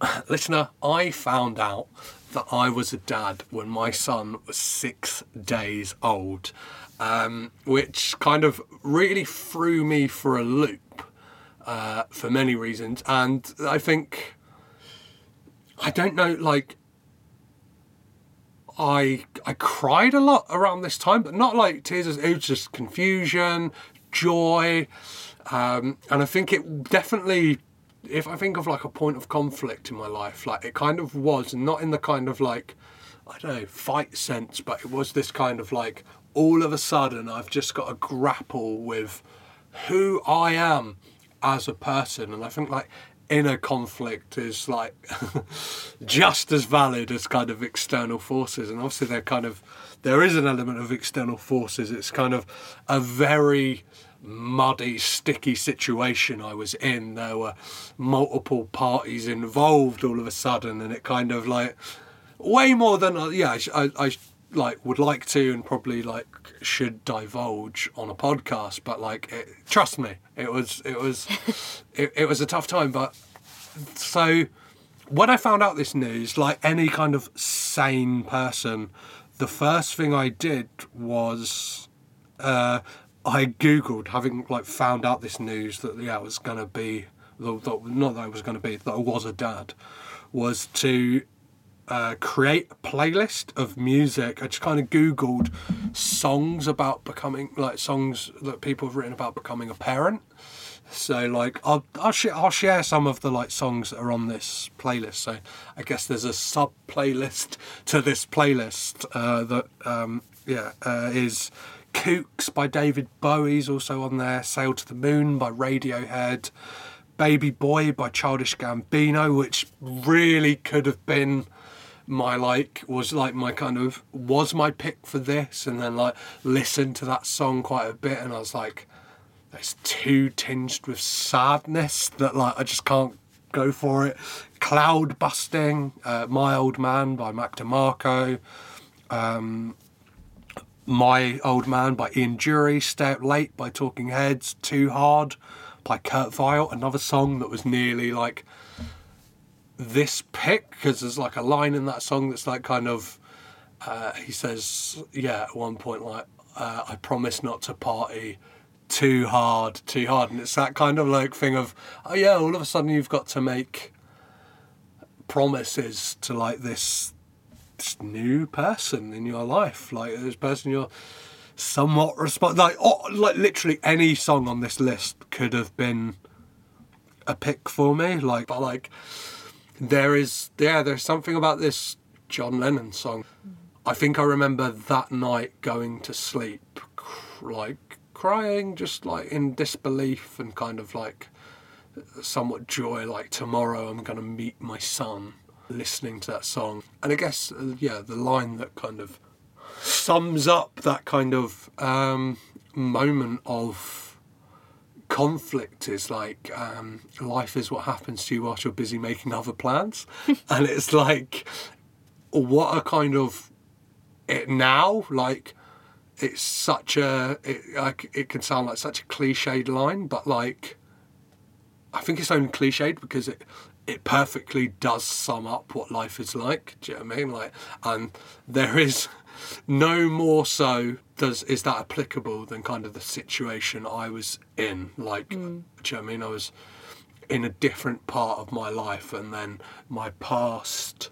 listener, I found out that I was a dad when my son was six days old, um, which kind of really threw me for a loop uh, for many reasons. And I think, I don't know, like, I I cried a lot around this time, but not like tears. It was just confusion, joy, um, and I think it definitely. If I think of like a point of conflict in my life, like it kind of was, not in the kind of like I don't know fight sense, but it was this kind of like all of a sudden I've just got to grapple with who I am as a person, and I think like inner conflict is like just as valid as kind of external forces. And obviously they're kind of there is an element of external forces. It's kind of a very muddy sticky situation i was in. There were multiple parties involved all of a sudden and it kind of like way more than uh, yeah I, I, I like would like to and probably like should divulge on a podcast but like it, trust me it was it was it, it was a tough time but so when i found out this news like any kind of sane person the first thing i did was uh i googled having like found out this news that yeah it was going to be that, not that i was going to be that i was a dad was to uh, create a playlist of music. I just kind of Googled songs about becoming, like songs that people have written about becoming a parent. So like I'll I'll, sh- I'll share some of the like songs that are on this playlist. So I guess there's a sub playlist to this playlist uh, that um, yeah uh, is Kooks by David Bowie's also on there. Sail to the Moon by Radiohead. Baby Boy by Childish Gambino, which really could have been my like was like my kind of was my pick for this and then like listened to that song quite a bit and I was like it's too tinged with sadness that like I just can't go for it. Cloud busting, uh, My Old Man by Mac DeMarco, um, My Old Man by Ian Dury, Stay Up Late by Talking Heads, Too Hard by Kurt Vile, another song that was nearly like this pick because there's like a line in that song that's like kind of uh, he says yeah at one point like uh, I promise not to party too hard, too hard. And it's that kind of like thing of, oh yeah, all of a sudden you've got to make promises to like this, this new person in your life, like this person you're somewhat respond like oh, like literally any song on this list could have been a pick for me. Like, but like there is yeah, there's something about this John Lennon song. I think I remember that night going to sleep, like crying just like in disbelief and kind of like somewhat joy like tomorrow i'm going to meet my son listening to that song and i guess uh, yeah the line that kind of sums up that kind of um, moment of conflict is like um, life is what happens to you whilst you're busy making other plans and it's like what a kind of it now like it's such a it, like it can sound like such a cliched line, but like I think it's only cliched because it it perfectly does sum up what life is like. Do you know what I mean? Like, and there is no more so does is that applicable than kind of the situation I was in. Like, mm. do you know what I mean? I was in a different part of my life, and then my past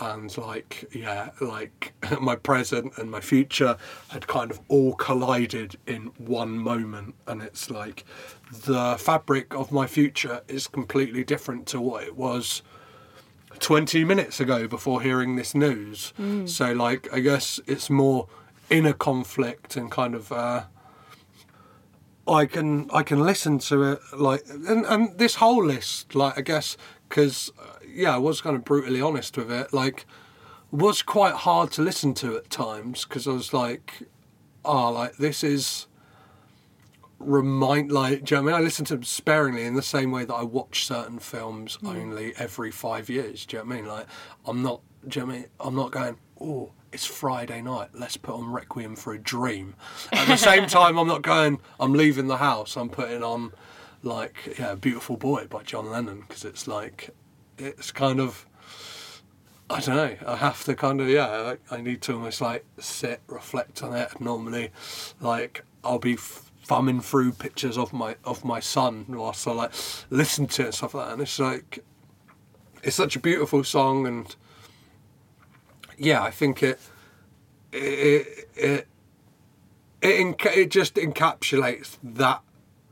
and like yeah like my present and my future had kind of all collided in one moment and it's like the fabric of my future is completely different to what it was 20 minutes ago before hearing this news mm. so like i guess it's more inner conflict and kind of uh I can I can listen to it like and, and this whole list like I guess because yeah, I was kind of brutally honest with it. Like, was quite hard to listen to at times because I was like, oh, like this is remind like do you know what I mean I listen to them sparingly in the same way that I watch certain films hmm. only every five years. Do you know what I mean? Like I'm not do you know what I mean? I'm not going, oh, it's Friday night, let's put on Requiem for a Dream. At the same time I'm not going, I'm leaving the house, I'm putting on like yeah, Beautiful Boy by John Lennon because it's like it's kind of I don't know. I have to kind of yeah. I, I need to almost like sit, reflect on it. Normally, like I'll be f- thumbing through pictures of my of my son whilst I like listen to it and stuff like that. And it's like it's such a beautiful song, and yeah, I think it it it it, enca- it just encapsulates that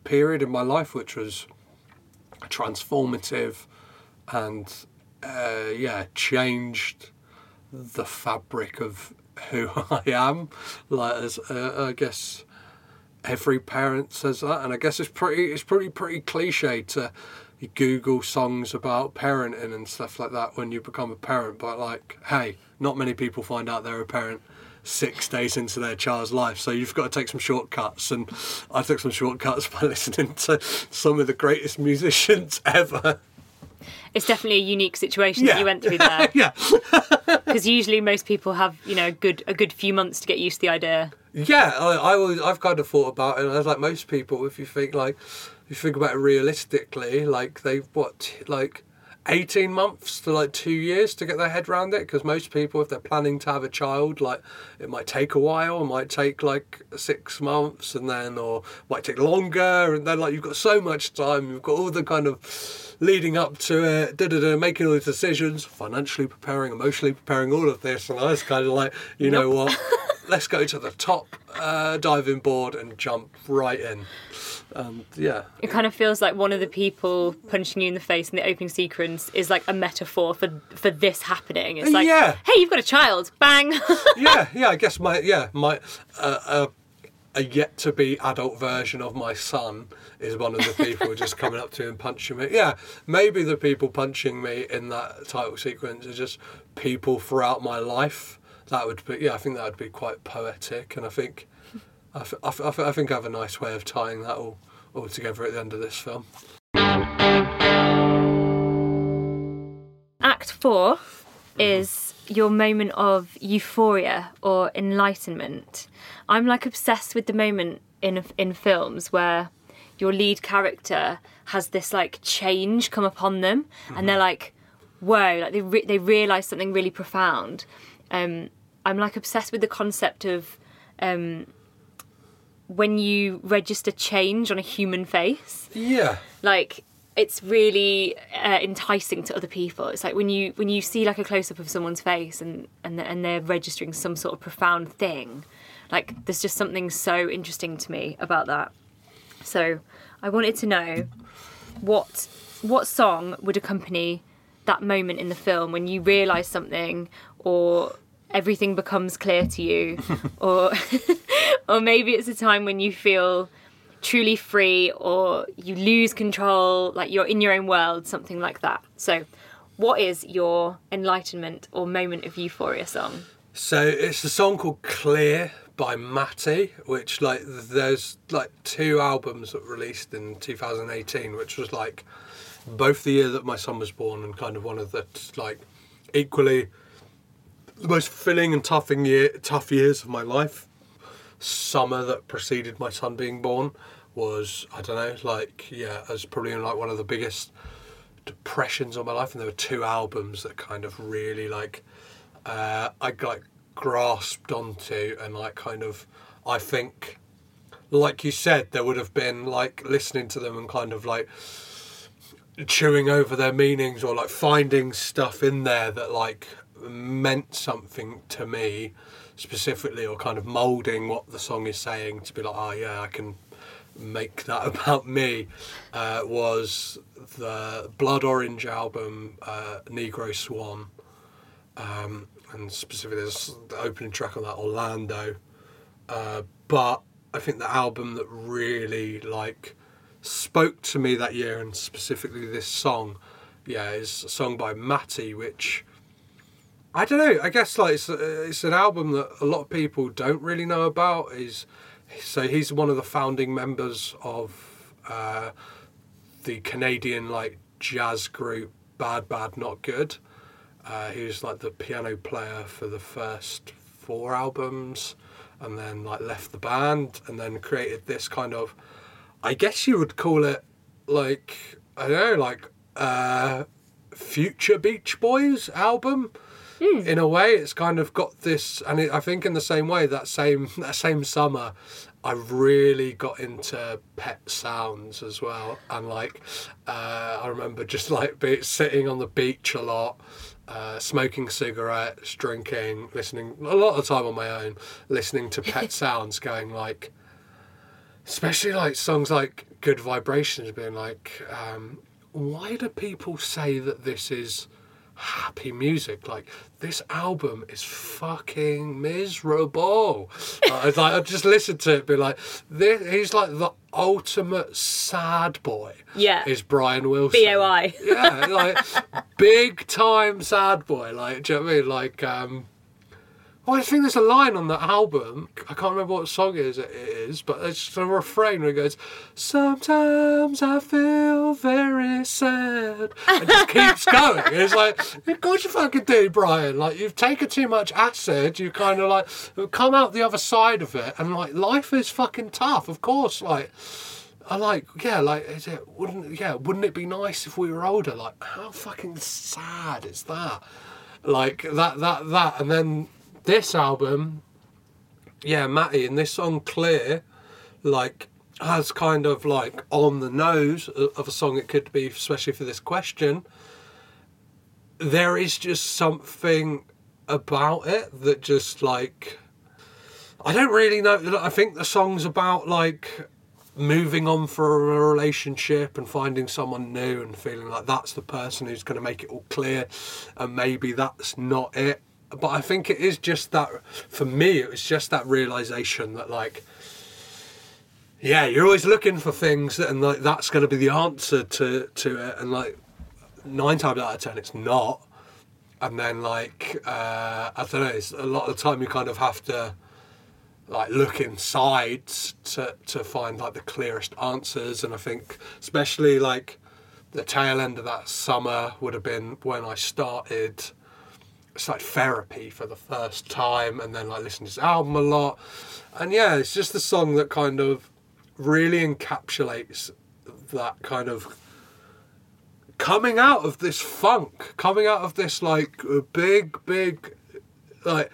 period in my life, which was transformative and uh, yeah, changed the fabric of who I am. Like, as uh, I guess every parent says that, and I guess it's pretty, it's pretty, pretty cliche to Google songs about parenting and stuff like that when you become a parent. But like, hey, not many people find out they're a parent six days into their child's life. So you've got to take some shortcuts, and I took some shortcuts by listening to some of the greatest musicians ever. It's definitely a unique situation that you went through there. yeah. Because usually most people have, you know, a good a good few months to get used to the idea. Yeah, I, I always, I've kind of thought about it. And I was like most people, if you think like, if you think about it realistically, like they've what like. 18 months to like two years to get their head around it because most people if they're planning to have a child like it might take a while it might take like six months and then or might take longer and then like you've got so much time you've got all the kind of leading up to it da, da, da, making all the decisions financially preparing emotionally preparing all of this and I was kind of like you know what? Let's go to the top uh, diving board and jump right in and yeah It kind of feels like one of the people punching you in the face in the opening sequence is like a metaphor for for this happening. It's like, Yeah. hey, you've got a child, bang. yeah, yeah. I guess my yeah my uh, uh, a yet to be adult version of my son is one of the people just coming up to me and punching me. Yeah, maybe the people punching me in that title sequence are just people throughout my life. That would be yeah. I think that would be quite poetic, and I think I, f- I, f- I think I have a nice way of tying that all all together at the end of this film. Act four is your moment of euphoria or enlightenment. I'm like obsessed with the moment in in films where your lead character has this like change come upon them, and they're like, "Whoa!" Like they re- they realize something really profound. Um, I'm like obsessed with the concept of um, when you register change on a human face. Yeah, like it's really uh, enticing to other people. It's like when you when you see like a close-up of someone's face and and they're, and they're registering some sort of profound thing like there's just something so interesting to me about that. So i wanted to know what what song would accompany that moment in the film when you realize something or everything becomes clear to you or or maybe it's a time when you feel truly free or you lose control like you're in your own world something like that so what is your enlightenment or moment of euphoria song So it's a song called Clear by Matty, which like there's like two albums that released in 2018, which was like both the year that my son was born and kind of one of the like equally the most filling and toughing year tough years of my life. Summer that preceded my son being born was I don't know like yeah, was probably like one of the biggest depressions of my life, and there were two albums that kind of really like uh, I like grasped onto and like kind of I think like you said there would have been like listening to them and kind of like chewing over their meanings or like finding stuff in there that like meant something to me specifically or kind of molding what the song is saying to be like oh yeah I can make that about me uh, was the Blood Orange album uh, Negro Swan. Um, and specifically the opening track on that Orlando. Uh, but I think the album that really like spoke to me that year and specifically this song yeah is a song by Matty which I don't know I guess like it's, uh, it's an album that a lot of people don't really know about is so he's one of the founding members of uh, the Canadian like jazz group Bad Bad Not Good. Uh, he was like the piano player for the first four albums, and then like left the band, and then created this kind of, I guess you would call it like I don't know, like uh, future Beach Boys album. In a way, it's kind of got this, and it, I think in the same way that same that same summer, I really got into pet sounds as well, and like uh, I remember just like be, sitting on the beach a lot, uh, smoking cigarettes, drinking, listening a lot of time on my own, listening to pet sounds, going like, especially like songs like Good Vibrations, being like, um, why do people say that this is happy music? Like this album is fucking miserable. Like, I just listened to it, be like, this, he's like the ultimate sad boy. Yeah. is Brian Wilson. B.O.I.. Yeah, like big time sad boy. Like, do you know what I mean? Like, um, I think there's a line on that album. I can't remember what song it is. It is, but it's just a refrain where it goes, "Sometimes I feel very sad." It just keeps going. It's like, of course you fucking do, Brian. Like, you've taken too much acid. You kind of like come out the other side of it, and like life is fucking tough. Of course, like. I like, yeah, like, is it, wouldn't, yeah, wouldn't it be nice if we were older? Like, how fucking sad is that? Like, that, that, that. And then this album, yeah, Matty, and this song, Clear, like, has kind of like on the nose of a song it could be, especially for this question. There is just something about it that just like, I don't really know. I think the song's about like moving on for a relationship and finding someone new and feeling like that's the person who's going to make it all clear and maybe that's not it but i think it is just that for me it was just that realization that like yeah you're always looking for things and like that's going to be the answer to to it and like nine times out of ten it's not. And then like uh, i don't know it's a lot of the time you kind of have to like look inside to to find like the clearest answers and I think especially like the tail end of that summer would have been when I started it's like therapy for the first time and then like listening to this album a lot. And yeah it's just the song that kind of really encapsulates that kind of coming out of this funk coming out of this like big big like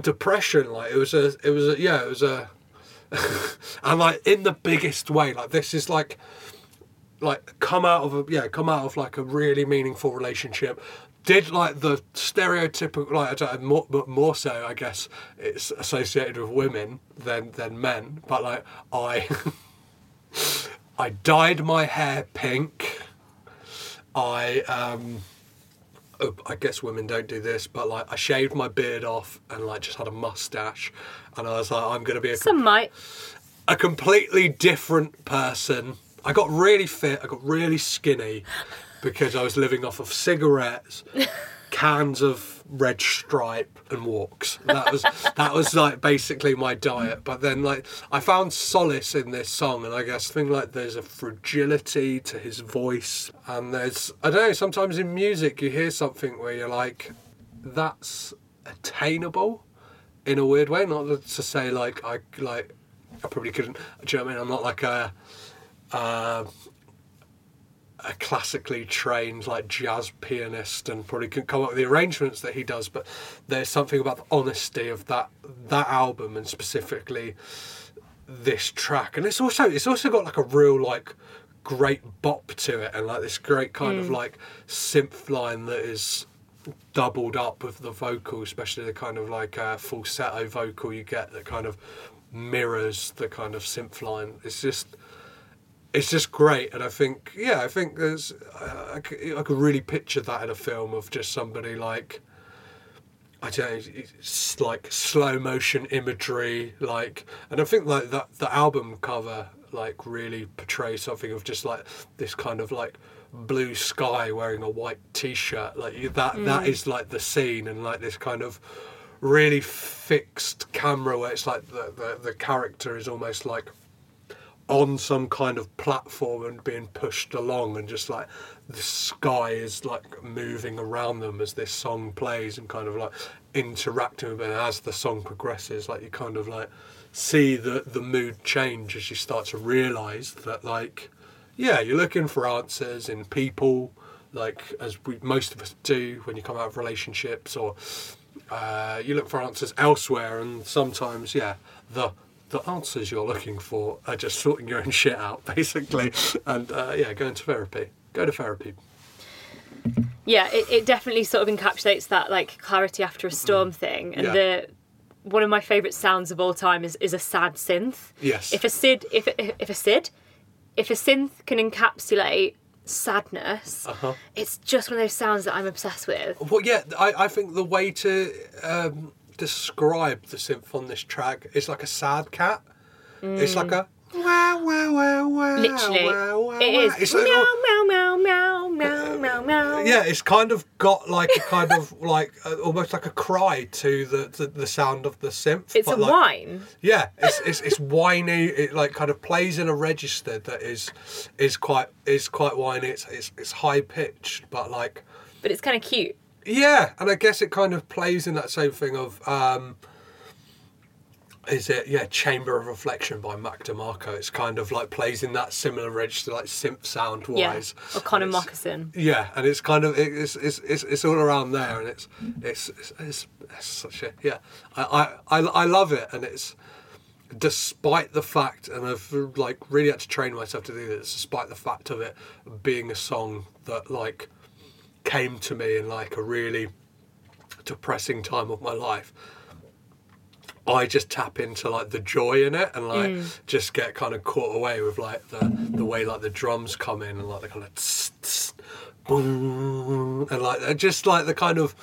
depression. Like it was a it was a yeah it was a and like in the biggest way. Like this is like like come out of a yeah come out of like a really meaningful relationship did like the stereotypical like I don't know, more, but more so I guess it's associated with women than than men but like I I dyed my hair pink I um oh, I guess women don't do this, but like I shaved my beard off and like just had a mustache, and I was like, I'm gonna be a, Some might. a completely different person. I got really fit. I got really skinny because I was living off of cigarettes, cans of red stripe, and walks. That was that was like basically my diet. But then like I found solace in this song, and I guess thing like there's a fragility to his voice, and there's I don't know. Sometimes in music you hear something where you're like, that's attainable in a weird way. Not to say like I like I probably couldn't. Do you know what I mean? I'm not like a uh, a classically trained like jazz pianist and probably can come up with the arrangements that he does. But there's something about the honesty of that that album and specifically this track. And it's also it's also got like a real like great bop to it and like this great kind of like synth line that is doubled up with the vocal, especially the kind of like uh, falsetto vocal you get that kind of mirrors the kind of synth line. It's just it's just great, and I think yeah, I think there's I I, I could really picture that in a film of just somebody like. I don't know, it's like slow motion imagery, like, and I think like that the album cover like really portrays something of just like this kind of like blue sky wearing a white t-shirt, like that that mm. is like the scene, and like this kind of really fixed camera where it's like the, the, the character is almost like on some kind of platform and being pushed along and just like the sky is like moving around them as this song plays and kind of like interacting with it. As the song progresses like you kind of like see the the mood change as you start to realize that like yeah you're looking for answers in people like as we most of us do when you come out of relationships or uh, you look for answers elsewhere and sometimes yeah the the answers you're looking for are just sorting your own shit out basically and uh, yeah going to therapy go to therapy Yeah, it, it definitely sort of encapsulates that like clarity after a storm thing. And Yeah. the one of my favourite sounds of all time is, is a sad synth. Yes. If a Sid if if a Sid if a synth can encapsulate sadness, Uh-huh. it's just one of those sounds that I'm obsessed with. Well, yeah, I, I think the way to um, describe the synth on this track is like a sad cat. It's like a wow, wow, wow, wow. Mm. Literally, wow, wow, it wow. is It's meow like- meow meow meow meow meow meow. yeah, it's kind of got like a kind of like uh, almost like a cry to the, the, the sound of the synth. It's a like, whine. Yeah, it's, it's it's whiny. It like kind of plays in a register that is is quite is quite whiny. It's it's, it's high pitched, but like but it's kind of cute. Yeah, and I guess it kind of plays in that same thing of um is it yeah Chamber of Reflection by Mac DeMarco. It's kind of like plays in that similar register like synth sound Yeah. wise. Or Connan It's- Mockasin. Yeah, and it's kind of it's it's it's, it's all around there, and it's it's it's, it's, it's such a yeah. I, I I I love it, and it's despite the fact, and I've like really had to train myself to do this, despite the fact of it being a song that like came to me in like a really depressing time of my life. I just tap into like the joy in it and like mm. just get kind of caught away with like the the way like the drums come in and like the kind of tss, tss, boom and like just like the kind of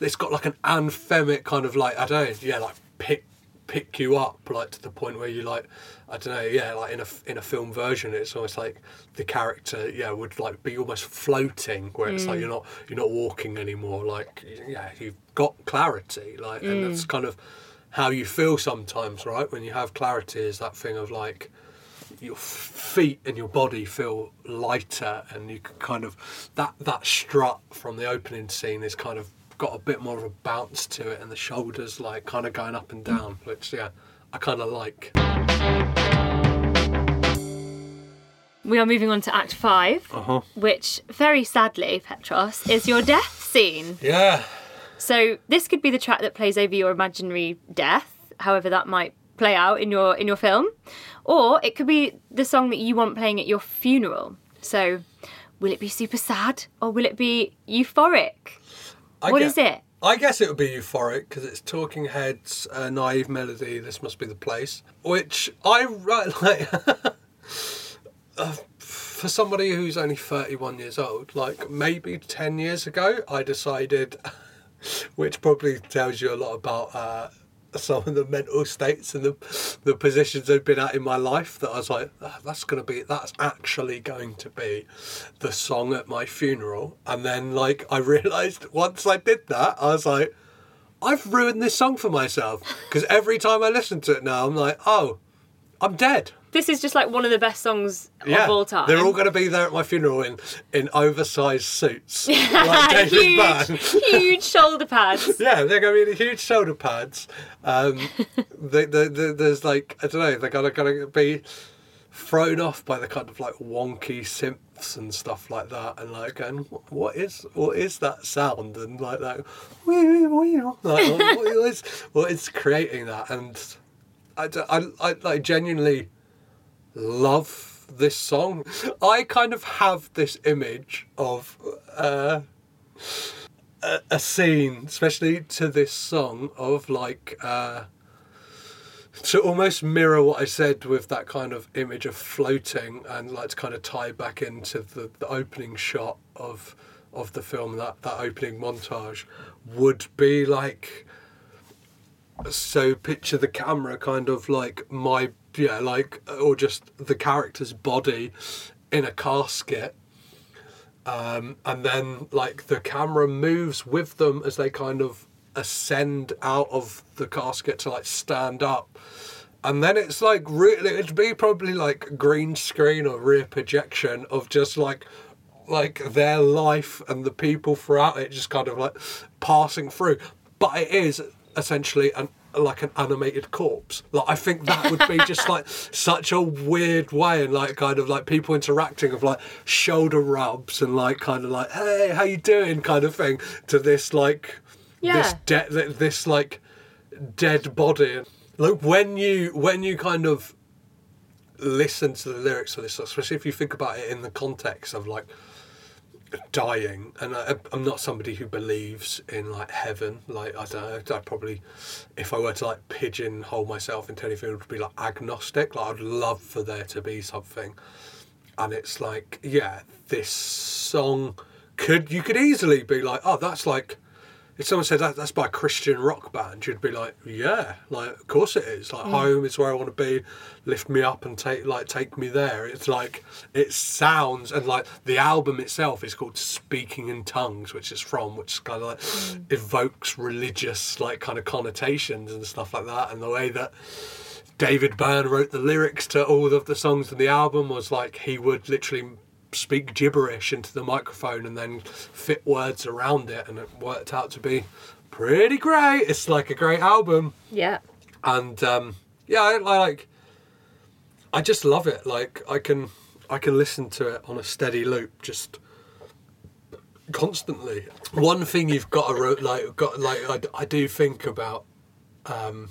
it's got like an anthemic kind of like I don't know yeah like pick pick you up like to the point where you like I don't know yeah like in a in a film version it's almost like the character yeah would like be almost floating where it's like mm. you're not you're not walking anymore like yeah you've got clarity like and that's mm. kind of how you feel sometimes right? When you have clarity is that thing of like your feet and your body feel lighter and you can kind of that that strut from the opening scene is kind of got a bit more of a bounce to it and the shoulders like kind of going up and mm. down which yeah i kind of like We are moving on to Act Five, uh-huh which very sadly, Petros, is your death scene. yeah So this could be the track that plays over your imaginary death, however that might play out in your in your film, or it could be the song that you want playing at your funeral. So, will it be super sad or will it be euphoric? I What gue- is it? I guess it would be euphoric because it's Talking Heads' uh, naive melody. This must be the place, which I right like. Uh, for somebody who's only thirty-one years old, like maybe ten years ago, I decided, which probably tells you a lot about uh, some of the mental states and the the positions I've been at in my life. That I was like, "Ah, that's gonna be, that's actually going to be the song at my funeral. And then like I realised once I did that, I was like, I've ruined this song for myself because every time I listen to it now, I'm like, oh, I'm dead. This is just like one of the best songs of all time. They're all going to be there at my funeral in, in oversized suits. like huge, huge shoulder pads. Yeah, they're going to be in huge shoulder pads. Um, they, they, they, there's like, I don't know, they're going to, going to be thrown off by the kind of like wonky synths and stuff like that. And like, going, what is what is that sound? And like that, like, what is, what is creating that? And I, I, I like genuinely love this song. I kind of have this image of uh, a, scene, especially to this song, of like uh, to almost mirror what I said with that kind of image of floating, and like to kind of tie back into the, the opening shot of of the film. That that opening montage would be like so picture the camera kind of like my yeah like or just the character's body in a casket um, and then like the camera moves with them as they kind of ascend out of the casket to like stand up. And then it's like really, it'd be probably like green screen or rear projection of just like, like their life and the people throughout it just kind of like passing through. But it is essentially an like an animated corpse. Like I think that would be just like such a weird way and like kind of like people interacting of like shoulder rubs and like kind of like hey how you doing kind of thing to this like this Yeah. de- this like dead body. Like when you when you kind of listen to the lyrics of this, especially if you think about it in the context of like dying and I, i'm not somebody who believes in like heaven. Like i don't know i'd probably if i were to like pigeonhole myself into anything it would be like agnostic. Like i'd love for there to be something. And it's like yeah this song could you could easily be like oh that's like if someone said that that's by a Christian rock band, you'd be like, yeah, like of course it is. Like mm. home is where I want to be. Lift me up and take like take me there. It's like it sounds and like the album itself is called Speaking in Tongues, which is from which kind of like mm. evokes religious like kind of connotations and stuff like that. And the way that David Byrne wrote the lyrics to all of the songs in the album was like he would literally speak gibberish into the microphone and then fit words around it and it worked out to be pretty great. It's like a great album. Yeah. and um, yeah I, I like i just love it. Like i can i can listen to it on a steady loop just constantly. One thing you've got to ro- like got like i, I do think about um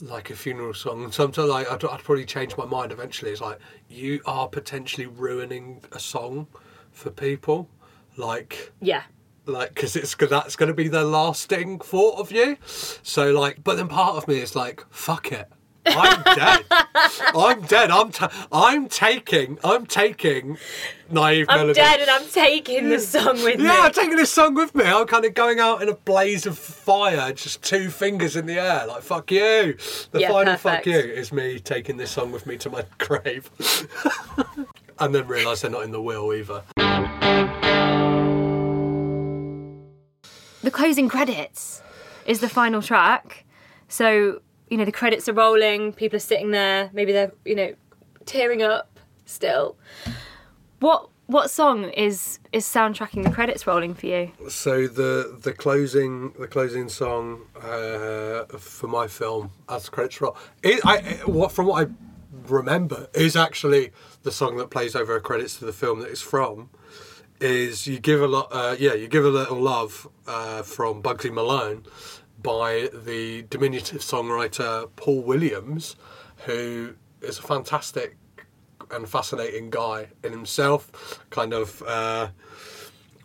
like a funeral song. And sometimes like I'd, I'd probably change my mind eventually. It's like you are potentially ruining a song for people like Yeah. like because it's that's going to be their lasting thought of you so like but then part of me is like fuck it i'm dead i'm dead i'm ta- i'm taking i'm taking naive melody. I'm melody dead and I'm taking the song with me. yeah, I'm taking this song with me. I'm kind of going out in a blaze of fire, just two fingers in the air, like "fuck you." The Yeah, final "fuck you" is me taking this song with me to my grave, and then realise they're not in the will either. the closing credits is the final track. So, you know, the credits are rolling, people are sitting there, maybe they're, you know, tearing up still. What what song is is soundtracking the credits rolling for you? So the the closing the closing song uh, for my film as credits roll, it, I what from what I remember is actually the song that plays over credits to the film that it's from. Is you give a lot, uh, yeah, you give a little love uh, from Bugsy Malone by the diminutive songwriter Paul Williams, who is a fantastic and fascinating guy in himself. Kind of. Uh,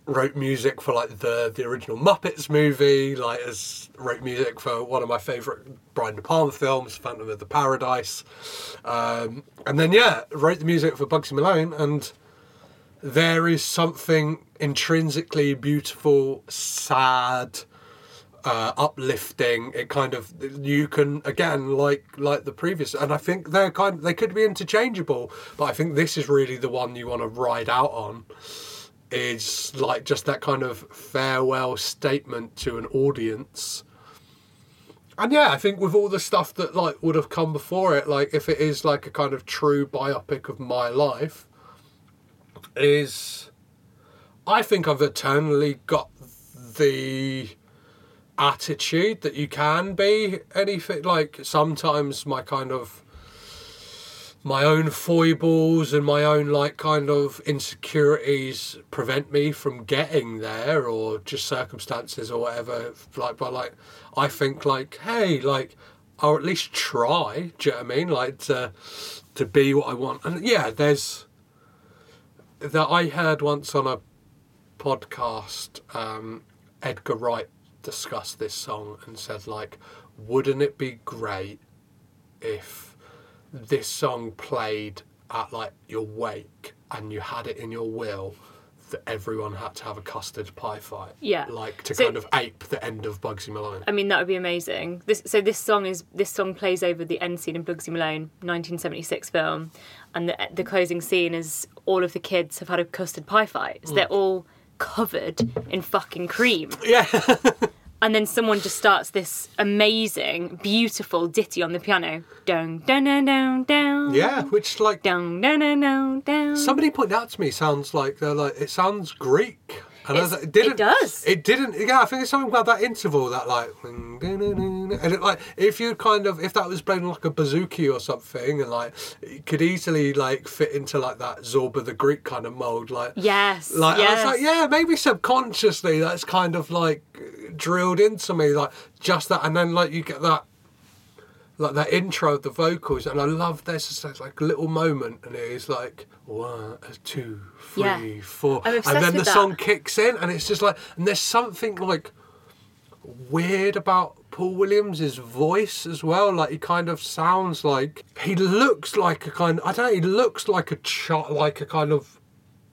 wrote music for like the the original Muppets movie, like as wrote music for one of my favourite Brian De Palma films, Phantom of the Paradise, um, and then yeah, wrote the music for Bugsy Malone, and there is something intrinsically beautiful, sad. Uh, uplifting it kind of you can again like like the previous and i think they're kind they could be interchangeable but i think this is really the one you want to ride out on is like just that kind of farewell statement to an audience. And yeah, I think with all the stuff that like would have come before it, like if it is like a kind of true biopic of my life, is I think I've eternally got the attitude that you can be anything like sometimes my kind of my own foibles and my own like kind of insecurities prevent me from getting there or just circumstances or whatever. Like but like i think like hey like i'll at least try do you know what i mean? Like to to be what i want. And yeah there's that i heard once on a podcast um edgar wright discussed this song and said like wouldn't it be great if this song played at like your wake and you had it in your will that everyone had to have a custard pie fight. Yeah. Like to So- kind of ape the end of Bugsy Malone. I mean, that would be amazing. This so this song is this song plays over the end scene in Bugsy Malone, 1976 film, and the the closing scene is all of the kids have had a custard pie fight. So they're mm. all covered in fucking cream. Yeah. and then someone just starts this amazing, beautiful ditty on the piano. Down, down, down, down, down. Yeah, which like Down, down, down, down, somebody pointed out to me sounds like they're like it sounds Greek. And It's- it didn't. it does. It didn't. Yeah, I think it's something about that interval that like, and it like if you kind of if that was playing like a bouzouki or something, and like it could easily like fit into like that Zorba the Greek kind of mold, like Yes. like yes. I was like, yeah, maybe subconsciously that's kind of like drilled into me, like just that, and then like you get that, like that intro of the vocals, and I love this. It's like a little moment, and it is like one, two, three, Yeah. four, and then the that. song kicks in, and it's just like, and there's something like weird about Paul Williams' voice as well. Like he kind of sounds like he looks like a kind. I don't know. He looks like a child, like a kind of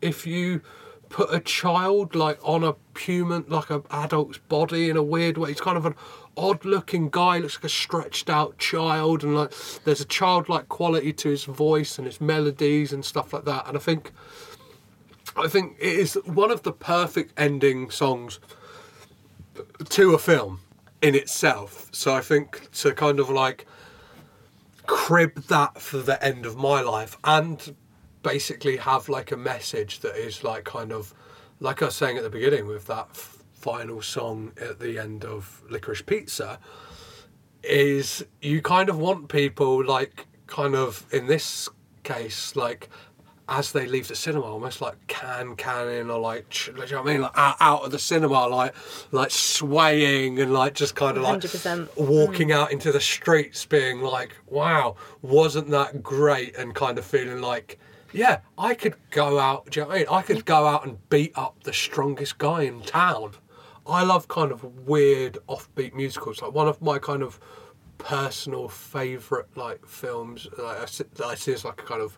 if you put a child like on a human, like an adult's body in a weird way. He's kind of an odd-looking guy. Looks like a stretched-out child, and like there's a childlike quality to his voice and his melodies and stuff like that. And I think. I think it is one of the perfect ending songs to a film in itself. So I think to kind of like crib that for the end of my life and basically have like a message that is like kind of like I was saying at the beginning with that f- final song at the end of Licorice Pizza is you kind of want people like kind of in this case like as they leave the cinema almost like can canning or like you know what I mean? Like out, out of the cinema like like swaying and like just kind of like 100%. walking mm. out into the streets being like wow wasn't that great? And kind of feeling like yeah I could go out do you know what I mean? I could go out and beat up the strongest guy in town. I love kind of weird offbeat musicals. Like one of my kind of personal favorite like films like I see, that I see as like a kind of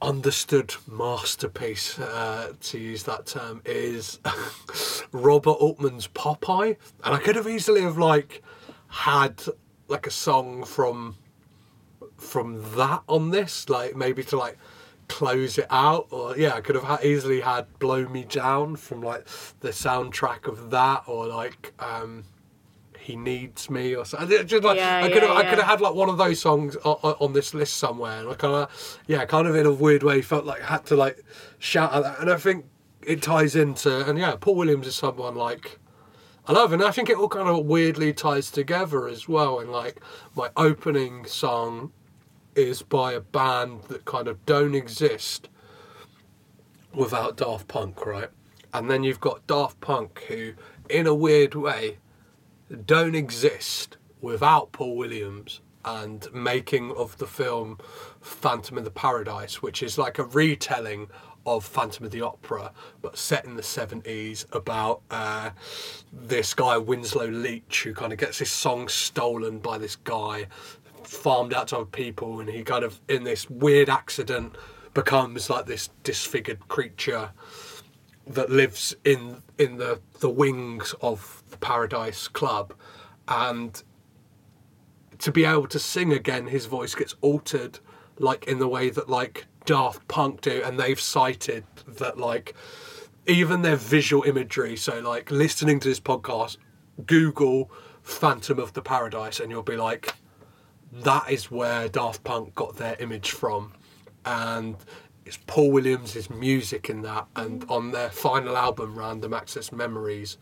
understood masterpiece, uh, to use that term, is Robert Altman's Popeye, and I could have easily have like had like a song from from that on this, like maybe to like close it out, or yeah, I could have ha- easily had "Blow Me Down" from like the soundtrack of that, or like. um he needs me or something. Just like, Yeah, I could have, yeah, I could have yeah. had like one of those songs on, on this list somewhere, and I kind of, yeah, kind of in a weird way felt like I had to like shout at that, and I think it ties into, and yeah, Paul Williams is someone like I love, and I think it all kind of weirdly ties together as well. And like my opening song is by a band that kind of don't exist without Daft Punk, right? And then you've got Daft Punk, who, in a weird way, don't exist without Paul Williams and making of the film Phantom of the Paradise, which is like a retelling of Phantom of the Opera, but set in the 70s about uh, this guy, Winslow Leach, who kind of gets his song stolen by this guy, farmed out to other people, and he kind of, in this weird accident, becomes like this disfigured creature that lives in in the the wings of the Paradise Club, and to be able to sing again, his voice gets altered, like in the way that like Daft Punk do, and they've cited that like even their visual imagery. So like listening to this podcast, Google Phantom of the Paradise, and you'll be like, that is where Daft Punk got their image from, and it's Paul Williams' music in that. And on their final album, Random Access Memories,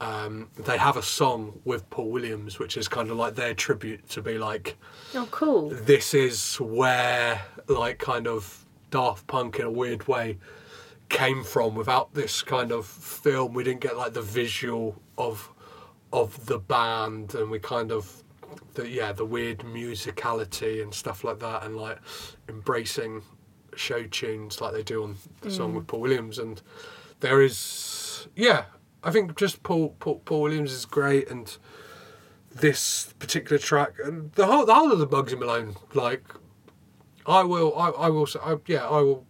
um, they have a song with Paul Williams, which is kind of like their tribute to be like, Oh, cool. this is where like kind of Daft Punk in a weird way came from. Without this kind of film, we didn't get like the visual of of the band, and we kind of the yeah the weird musicality and stuff like that, and like embracing show tunes like they do on the song mm. with Paul Williams. And there is yeah, I think just Paul Paul, Paul Williams is great and this particular track and the whole the whole of the Bugsy Malone like I will I, I will say I, yeah I will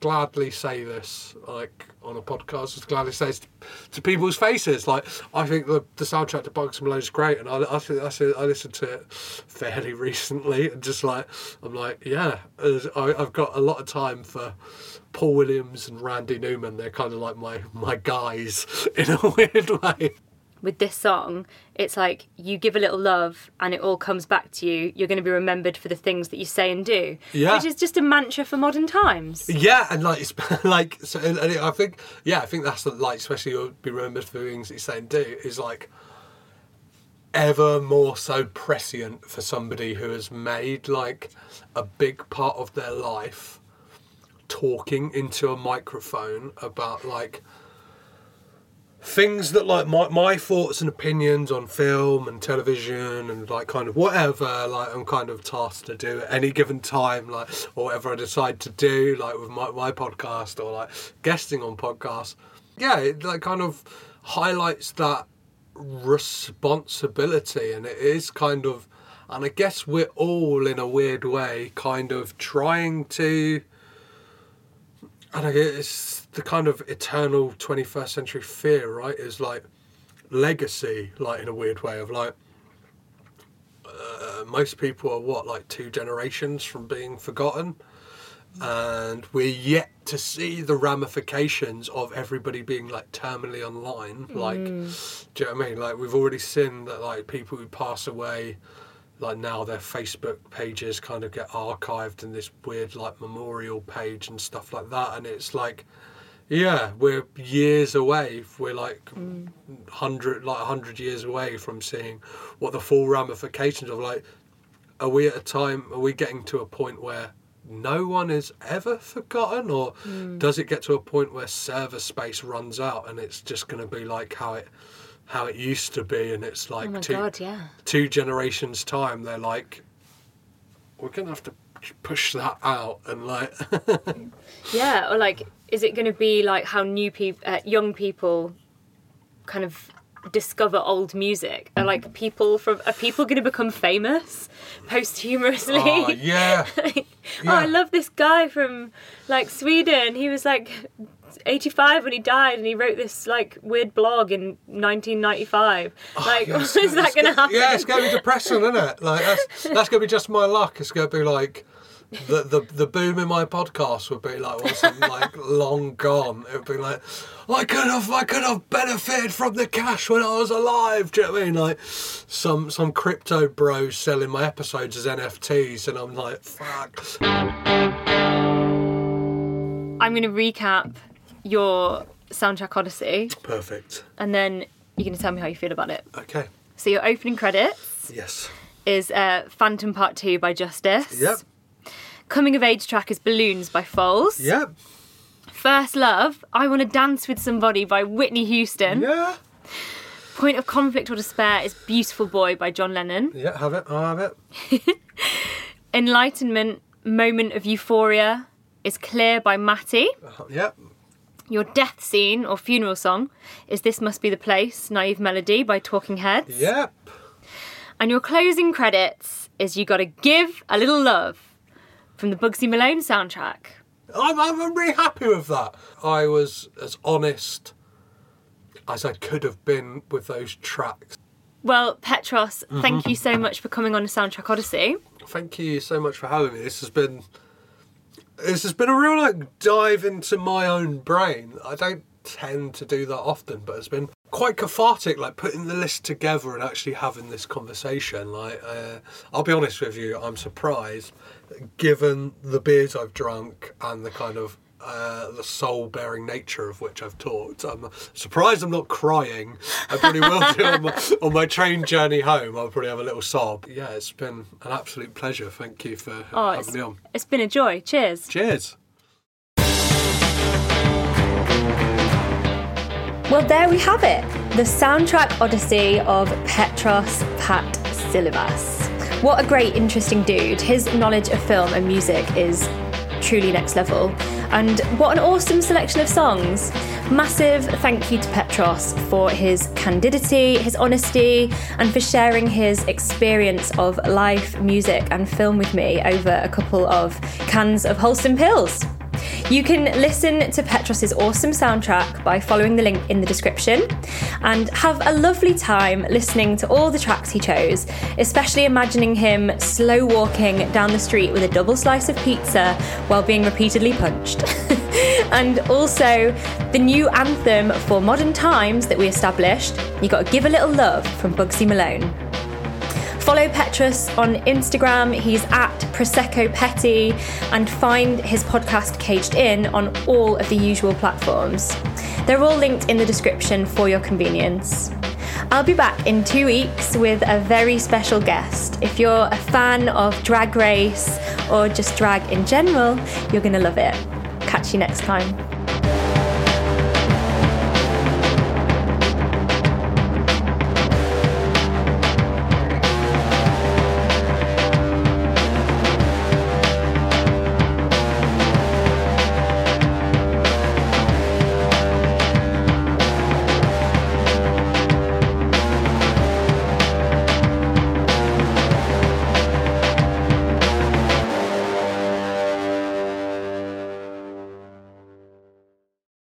gladly say this, like on a podcast, I'd gladly say to, to people's faces. Like, I think the, the soundtrack to Bugsy Malone is great, and I, I, think, I, I listened to it fairly recently, and just like, I'm like, yeah, I, I've got a lot of time for Paul Williams and Randy Newman. They're kind of like my, my guys in a weird way. With this song, it's like you give a little love and it all comes back to you. You're going to be remembered for the things that you say and do. Yeah. Which is just a mantra for modern times. Yeah, and like, it's, like, so, and and I think, yeah, I think that's the, like, especially you'll be remembered for the things that you say and do is like ever more so prescient for somebody who has made like a big part of their life talking into a microphone about like things that like my, my thoughts and opinions on film and television and like kind of whatever like I'm kind of tasked to do at any given time like or whatever I decide to do like with my, my podcast or like guesting on podcasts. Yeah it like kind of highlights that responsibility and it is kind of and I guess we're all in a weird way kind of trying to and I it's the kind of eternal 21st century fear, right? Is like legacy, like in a weird way of like, uh, most people are what, like two generations from being forgotten? And we're yet to see the ramifications of everybody being like terminally online. Like, do you know what I mean? Like, we've already seen that, like, people who pass away like now their Facebook pages kind of get archived in this weird like memorial page and stuff like that, and it's like, yeah, we're years away. We're like mm. hundred, like hundred years away from seeing what the full ramifications of like. Are we at a time? Are we getting to a point where no one is ever forgotten, or mm. does it get to a point where server space runs out and it's just going to be like how it how it used to be, and it's oh like Oh two, god, yeah. two generations time they're like we're gonna have to push that out and like Yeah, or like, is it going to be like how new people, uh, young people, kind of discover old music? Are like people from are people going to become famous posthumously? oh yeah Like, Yeah. Oh, I love this guy from like Sweden. He was like 85 when he died, and he wrote this like weird blog in 1995. Like, Yeah, is that going to happen? yeah it's gonna be depressing isn't it like that's that's gonna be just my luck it's gonna be like the, the the boom in my podcast would be like once I'm like long gone. It would be like I could have I could have benefited from the cash when I was alive do you know what I mean? Like some some crypto bros selling my episodes as NFTs and I'm like fuck. I'm going to recap your soundtrack Odyssey, perfect. And then you're going to tell me how you feel about it. okay. So your opening credits yes. is uh, Phantom Part Two by Justice. yep Coming of age track is Balloons by Foals. yep First Love, I Want to Dance with Somebody by Whitney Houston. yeah Point of Conflict or Despair is Beautiful Boy by John Lennon. yeah have it I'll have it Enlightenment, Moment of Euphoria is Clear by Matty. Uh-huh, yep Your death scene or funeral song is This Must Be the Place, Naive Melody by Talking Heads. yep And your closing credits is You Gotta Give a Little Love from the Bugsy Malone soundtrack. I'm, I'm really happy with that. I was as honest as I could have been with those tracks. Well, Petros, Mm-hmm. thank you so much for coming on a Soundtrack Odyssey. Thank you so much for having me. This has been this has been a real like dive into my own brain. I don't tend to do that often, but it's been quite cathartic, like putting the list together and actually having this conversation. Like, uh, I'll be honest with you, I'm surprised, given the beers I've drunk and the kind of uh, the soul-bearing nature of which I've talked. I'm surprised I'm not crying. I probably will do on my, on my train journey home. I'll probably have a little sob. Yeah, it's been an absolute pleasure. Thank you for Oh, having me on. it's been a joy. Cheers. Cheers. Well, there we have it the soundtrack odyssey of Petros Pat Silivas. What a great, interesting dude. His knowledge of film and music is truly next level. And what an awesome selection of songs. Massive thank you to Petros for his candidity, his honesty, and for sharing his experience of life, music, and film with me over a couple of cans of wholesome pills. You can listen to Petros's awesome soundtrack by following the link in the description and have a lovely time listening to all the tracks he chose, especially imagining him slow walking down the street with a double slice of pizza while being repeatedly punched. and also the new anthem for modern times that we established, You Gotta Give a Little Love from Bugsy Malone. Follow Petros on Instagram, he's at Prosecco Petty, and find his podcast Caged In on all of the usual platforms. They're all linked in the description for your convenience. I'll be back in two weeks with a very special guest. If you're a fan of Drag Race or just drag in general, you're going to love it. Catch you next time.